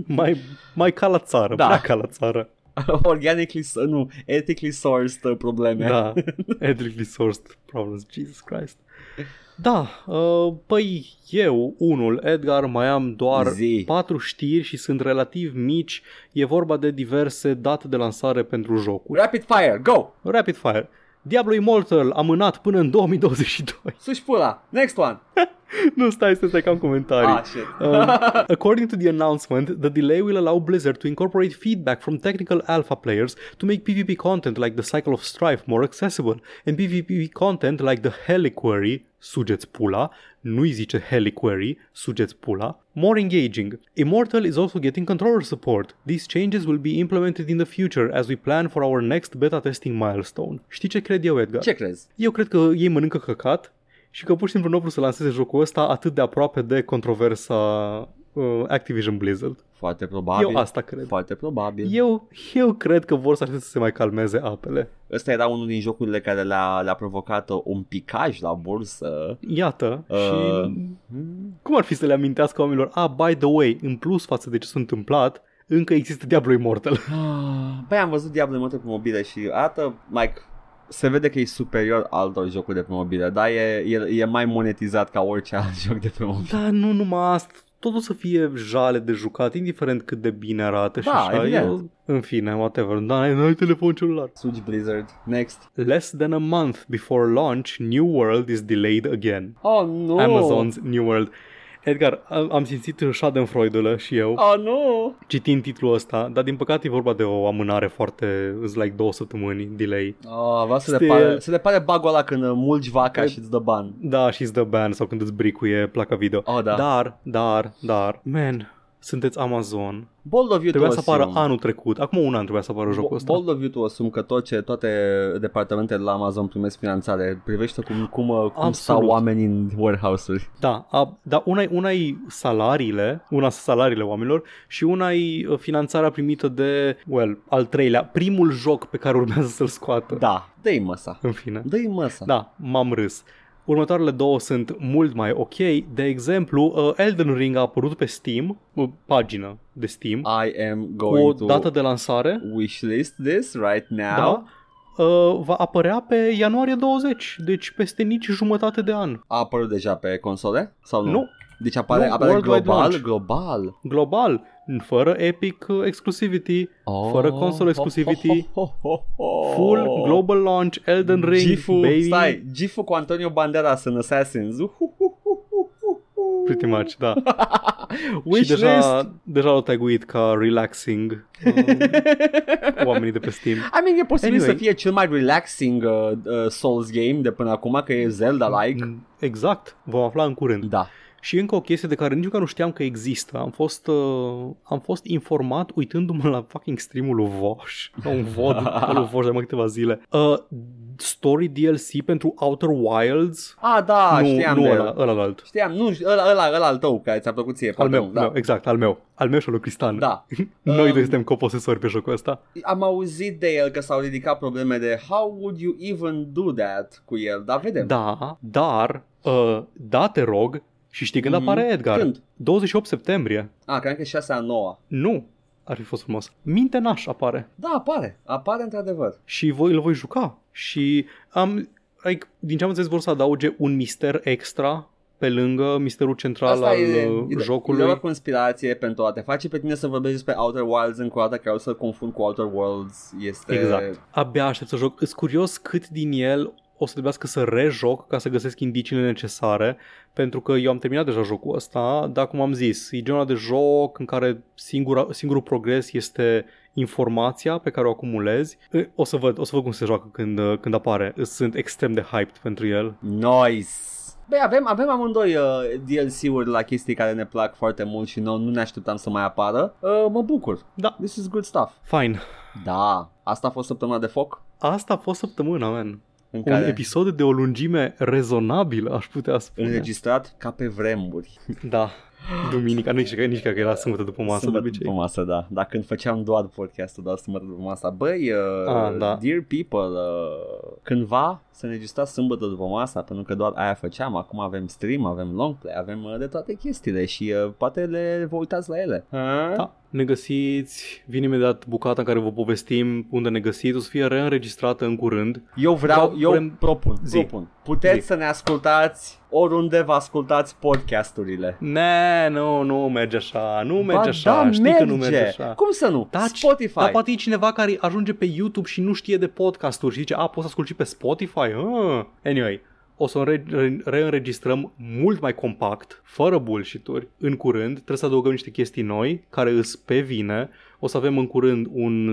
B: Mai, mai ca la țară,
A: Da.
B: da. ca la țară.
A: organically, nu, ethically sourced uh, probleme.
B: Da, ethically sourced problems, Jesus Christ. Da, uh, păi eu, unul, Edgar, mai am doar
A: Zi.
B: patru știri și sunt relativ mici. E vorba de diverse date de lansare pentru jocuri.
A: Rapid fire, go!
B: Rapid fire. Diablo Immortal amânat până în 2022.
A: Suși pula. Next one.
B: nu, stai, stai, stai, că am comentarii.
A: Ah, shit.
B: Um, according to the announcement, the delay will allow Blizzard to incorporate feedback from technical alpha players to make PvP content like the Cycle of Strife more accessible, and PvP content like the Heliquery, sugeți pula, nu-i zice Heliquery, sugeți pula, more engaging. Immortal is also getting controller support. These changes will be implemented in the future as we plan for our next beta testing milestone. Știi ce cred eu, Edgar?
A: Ce crezi?
B: Eu cred că ei mănâncă căcat și că pur și simplu nu au vrut să lanseze jocul ăsta atât de aproape de controversa uh, Activision Blizzard.
A: Foarte probabil.
B: Eu asta cred.
A: Foarte probabil.
B: Eu, eu cred că vor să aștepte să se mai calmeze apele.
A: Ăsta era unul din jocurile care le-a, le-a provocat un picaj la bursă.
B: Iată,
A: Uh,
B: și cum ar fi să le amintească oamenilor, ah, by the way, în plus față de ce s-a întâmplat, încă există Diablo Immortal.
A: Băi, am văzut Diablo Immortal pe mobile și arată, like, se vede că e superior altor jocuri de pe mobile, dar e, e, e mai monetizat ca orice alt joc de pe mobile.
B: Dar nu numai asta, totul să fie jale de jucat, indiferent cât de bine arată și
A: Da,
B: așa.
A: evident.
B: Eu, în fine, whatever, dar n-ai, n-ai telefon celular.
A: Sugi Blizzard. Next.
B: Less than a month before launch, New World is delayed again.
A: Oh, nu!
B: Amazon's New World. Edgar, am am simțit schadenfreude și eu
A: Oh, nu!
B: citind titlul ăsta, dar din păcate e vorba de o amânare foarte, îți like două săptămâni delay.
A: Oh, vreau să le
B: Este-
A: pare, să le pare bagul ăla când uh, mulgi vaca
B: E-
A: și îți dă ban.
B: Da, și îți dă ban sau când îți bricuie placa video.
A: Oh, da.
B: Dar, dar, dar, man, sunteți Amazon.
A: Bold of you
B: Trebuia
A: to
B: să apară
A: assume.
B: anul trecut. Acum un an trebuia să apară jocul ăsta.
A: Bold of you to assume că tot ce, toate departamentele la Amazon primesc finanțare. Privește cum, cum, uh, cum stau
B: Absolut.
A: oamenii în warehouse-uri.
B: Da, a, da una, una e salariile, una sunt salariile oamenilor și una e uh, finanțarea primită de, well, al treilea, primul joc pe care urmează să-l scoată.
A: Da, dă-i măsa.
B: În fine.
A: Dă-i măsa.
B: Da, m-am râs. Următoarele două sunt mult mai ok. De exemplu, uh, Elden Ring a apărut pe Steam, uh, pagină de Steam,
A: I am
B: cu o
A: going to
B: dată de lansare.
A: wishlist this right now.
B: Da. Uh, va apărea pe ianuarie 20, deci peste nici jumătate de an.
A: A apărut deja pe console? Sau nu?
B: Nu,
A: Deci apare,
B: Nu,
A: apare
B: worldwide
A: global,
B: launch.
A: global.
B: Global, fără Epic uh, exclusivity, Fără console exclusivity,
A: ho, ho, ho, ho.
B: full global launch, Elden Ring,
A: Gifu,
B: baby.
A: stai, Gifu cu Antonio Banderas în Assassins.
B: Pretty much, da.
A: Wish
B: și deja,
A: list.
B: deja l-au taguit ca relaxing um, oamenii de pe Steam.
A: I mean, e posibil
B: Anyway.
A: să fie cel mai relaxing uh, uh, Souls game de până acum, că e Zelda-like.
B: Mm, Exact, vom afla în curând.
A: Da.
B: Și încă o chestie de care nici măcar nu știam că există. Am fost, uh, am fost informat uitându-mă la fucking streamul lui Vosh. La un vod pe lui Vosh de mai câteva zile. Uh, story DLC pentru Outer Wilds.
A: Ah, da,
B: nu,
A: știam
B: nu
A: de
B: ăla,
A: el.
B: ăla alt.
A: Știam, nu, ăla, ăla, ăla al tău, care ți-a plăcut ție.
B: Al
A: poate
B: meu,
A: nu, da.
B: meu, exact, al meu. Al meu și al lui Cristian.
A: Da.
B: Noi
A: Um,
B: doi suntem coposesori pe jocul ăsta.
A: Am auzit de el că s-au ridicat probleme de how would you even do that cu el, dar vedem.
B: Da, dar, uh, da, te rog, și știi când
A: Mhm.
B: apare Edgar?
A: Când?
B: 28 septembrie.
A: Ah, cred că e 6 a 9
B: Nu, ar fi fost frumos. Minte naș apare.
A: Da, apare. Apare într-adevăr.
B: și voi îl voi juca. Și am, like, din ce am înțeles vor să adauge un mister extra pe lângă misterul central
A: Asta
B: al
A: e,
B: uh,
A: e,
B: jocului.
A: E o conspirație pentru a te face pe tine să vorbești despre Outer Wilds încă o dată, că o să-l confund cu Outer Worlds. Este...
B: Exact. Abia aștept să joc. Sunt curios cât din el o să trebuiască să rejoc ca să găsesc indiciile necesare, pentru că eu am terminat deja jocul ăsta, dar cum am zis, e genul de joc în care singura, singurul progres este informația pe care o acumulezi. O să văd, o să văd cum se joacă când, când apare. Sunt extrem de hyped pentru el.
A: Nice! Băi, avem, avem amândoi uh, DLC-uri la chestii care ne plac foarte mult și noi nu ne așteptam să mai apară. Uh, mă bucur.
B: Da.
A: This is good stuff.
B: Fine.
A: Da, asta a fost săptămâna de foc.
B: Asta a fost săptămâna, man.
A: În
B: Un
A: care
B: episod de o lungime rezonabilă, aș putea spune.
A: înregistrat ca pe vremuri.
B: Da. Duminica, nici, nici că era sâmbătă după masă de
A: Sâmbătă
B: obicei.
A: după masă, da. Dar când făceam doar podcastul, doar sâmbătă după masă. Băi, uh,
B: Ah, da.
A: dear people, uh, cândva să ne registrați sâmbătă după masa, pentru că doar aia făceam. Acum avem stream, avem long play, avem uh, de toate chestiile și uh, poate le vă uitați la ele. Ha?
B: Da. Ne găsiți, vine imediat bucata în care vă povestim unde ne găsiți, o să fie reînregistrată în curând.
A: Eu vreau,
B: Vreau-
A: eu
B: vrem-
A: propun,
B: Zi.
A: propun. Puteți
B: Zi.
A: să ne ascultați oriunde vă ascultați podcasturile.
B: Ne, nu, nu merge așa, nu merge
A: Ba
B: așa,
A: da,
B: știi
A: merge.
B: că nu merge așa.
A: Cum să nu?
B: Da,
A: Spotify.
B: Dar poate e cineva care ajunge pe YouTube și nu știe de podcasturi și zice, a, poți să asculti și pe Spotify? Ah. Anyway, o să re- re- reînregistrăm mult mai compact, fără bullshit-uri, în curând. Trebuie să adăugăm niște chestii noi, care îs pe vine. O să avem în curând un,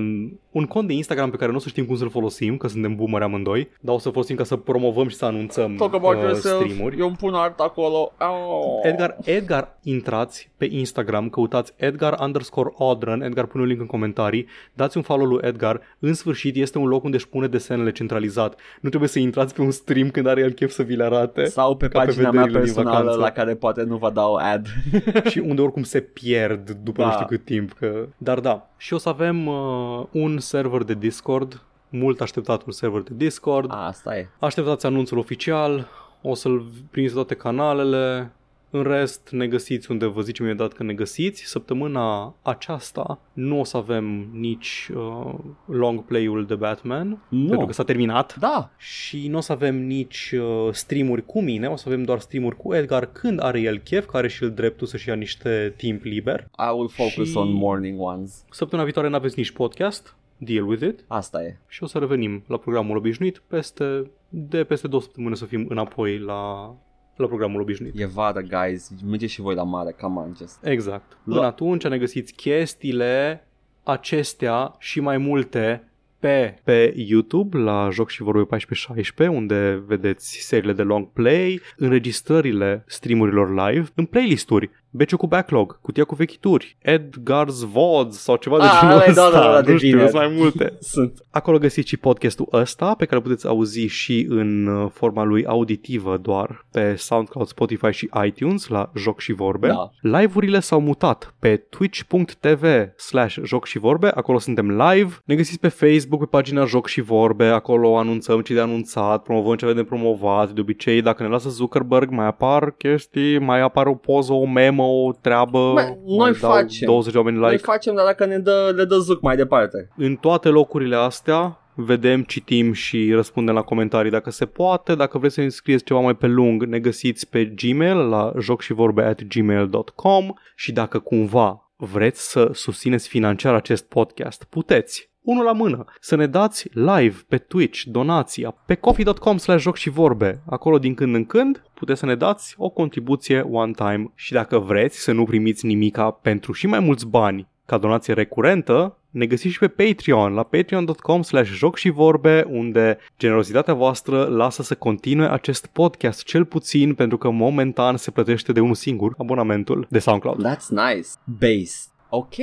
B: un cont de Instagram pe care nu o să știm cum să-l folosim, că suntem boomer amândoi, dar o să folosim ca să promovăm și să anunțăm
A: Talk about
B: uh,
A: yourself.
B: streamuri.
A: Eu îmi pun art acolo. Oh.
B: Edgar, Edgar, intrați pe Instagram, căutați Edgar underscore Odran, Edgar pune un link în comentarii, dați un follow lui Edgar, în sfârșit este un loc unde își pune desenele centralizat. Nu trebuie să intrați pe un stream când are el chef să vi le arate
A: Sau pe
B: ca pe
A: pagina mea
B: vederile din
A: personală
B: vacanță.
A: la care poate nu vă dau ad.
B: și unde oricum se pierd după
A: Da.
B: nu știu cât timp. Că... Dar da, și o să avem uh, un server de Discord, mult așteptatul server de Discord.
A: A, asta e.
B: Așteptați anunțul oficial, o să-l primiți pe toate canalele, în rest ne găsiți unde vă zicem imediat că ne găsiți. Săptămâna aceasta nu o să avem nici uh, long play-ul de Batman,
A: Nu.
B: pentru că s-a terminat.
A: Da.
B: Și nu o să avem nici uh, streamuri cu mine, o să avem doar streamuri cu Edgar când are el chef, care și el dreptul să-și ia niște timp liber.
A: I will focus
B: Și-
A: on morning ones.
B: Săptămâna viitoare n-aveți nici podcast, deal with it.
A: Asta e.
B: și o să revenim la programul obișnuit peste, de peste două săptămâni să fim înapoi la, la programul obișnuit.
A: E vară, guys. Mergeți și voi la mare. Come on, just.
B: Exact.
A: La-
B: Până atunci ne găsiți chestiile acestea și mai multe pe, pe YouTube la Joc și Vorbe 1416 unde vedeți seriile de long play, înregistrările streamurilor live, în playlisturi, Beciu cu backlog, cutia cu vechituri, Edgar's VODs sau ceva de
A: Ah,
B: genul
A: ăla e,
B: ăsta,
A: da, da, da, de
B: nu știu,
A: vineri.
B: sunt mai multe.
A: Sunt.
B: Acolo găsiți și podcastul ăsta pe care îl puteți auzi și în uh, forma lui auditivă doar pe SoundCloud, Spotify și iTunes la Joc și Vorbe.
A: Da.
B: Live-urile s-au mutat pe twitch.tv slash joc și vorbe, acolo suntem live. Ne găsiți pe Facebook, pe pagina Joc și Vorbe, acolo anunțăm ce de anunțat, promovăm ce avem de promovat. De obicei, dacă ne lasă Zuckerberg, mai apar chestii, mai apare o poză, o memă, o treabă.
A: Bă,
B: mai
A: noi
B: dau
A: facem.
B: 20 de oameni
A: Noi
B: like.
A: facem, dar dacă ne dă, le dă zuc mai departe.
B: În toate locurile astea vedem, citim și răspundem la comentarii dacă se poate. Dacă vreți să ne scrieți ceva mai pe lung, ne găsiți pe Gmail la jocșivorbe at gmail.com și dacă cumva vreți să susțineți financiar acest podcast, puteți unul la mână, să ne dați live pe Twitch, donația, pe coffee.com slash joc și vorbe. Acolo din când în când puteți să ne dați o contribuție one time și dacă vreți să nu primiți nimica pentru și mai mulți bani ca donație recurentă, ne găsiți și pe Patreon, la patreon.com slash joc și vorbe, unde generozitatea voastră lasă să continue acest podcast, cel puțin pentru că momentan se plătește de unul singur abonamentul de SoundCloud.
A: That's nice. Base. Ok,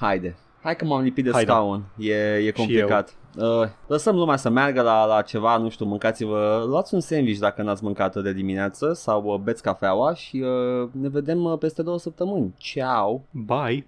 A: haide. Hai că m-am lipit de
B: Hai, da.
A: scaun, e, e complicat. Uh, lăsăm lumea să meargă la, la ceva, nu știu, mâncați-vă, luați un sandwich dacă n-ați mâncat de dimineață sau uh, beți cafeaua și uh, ne vedem uh, peste două săptămâni. Ciao!
B: Bye!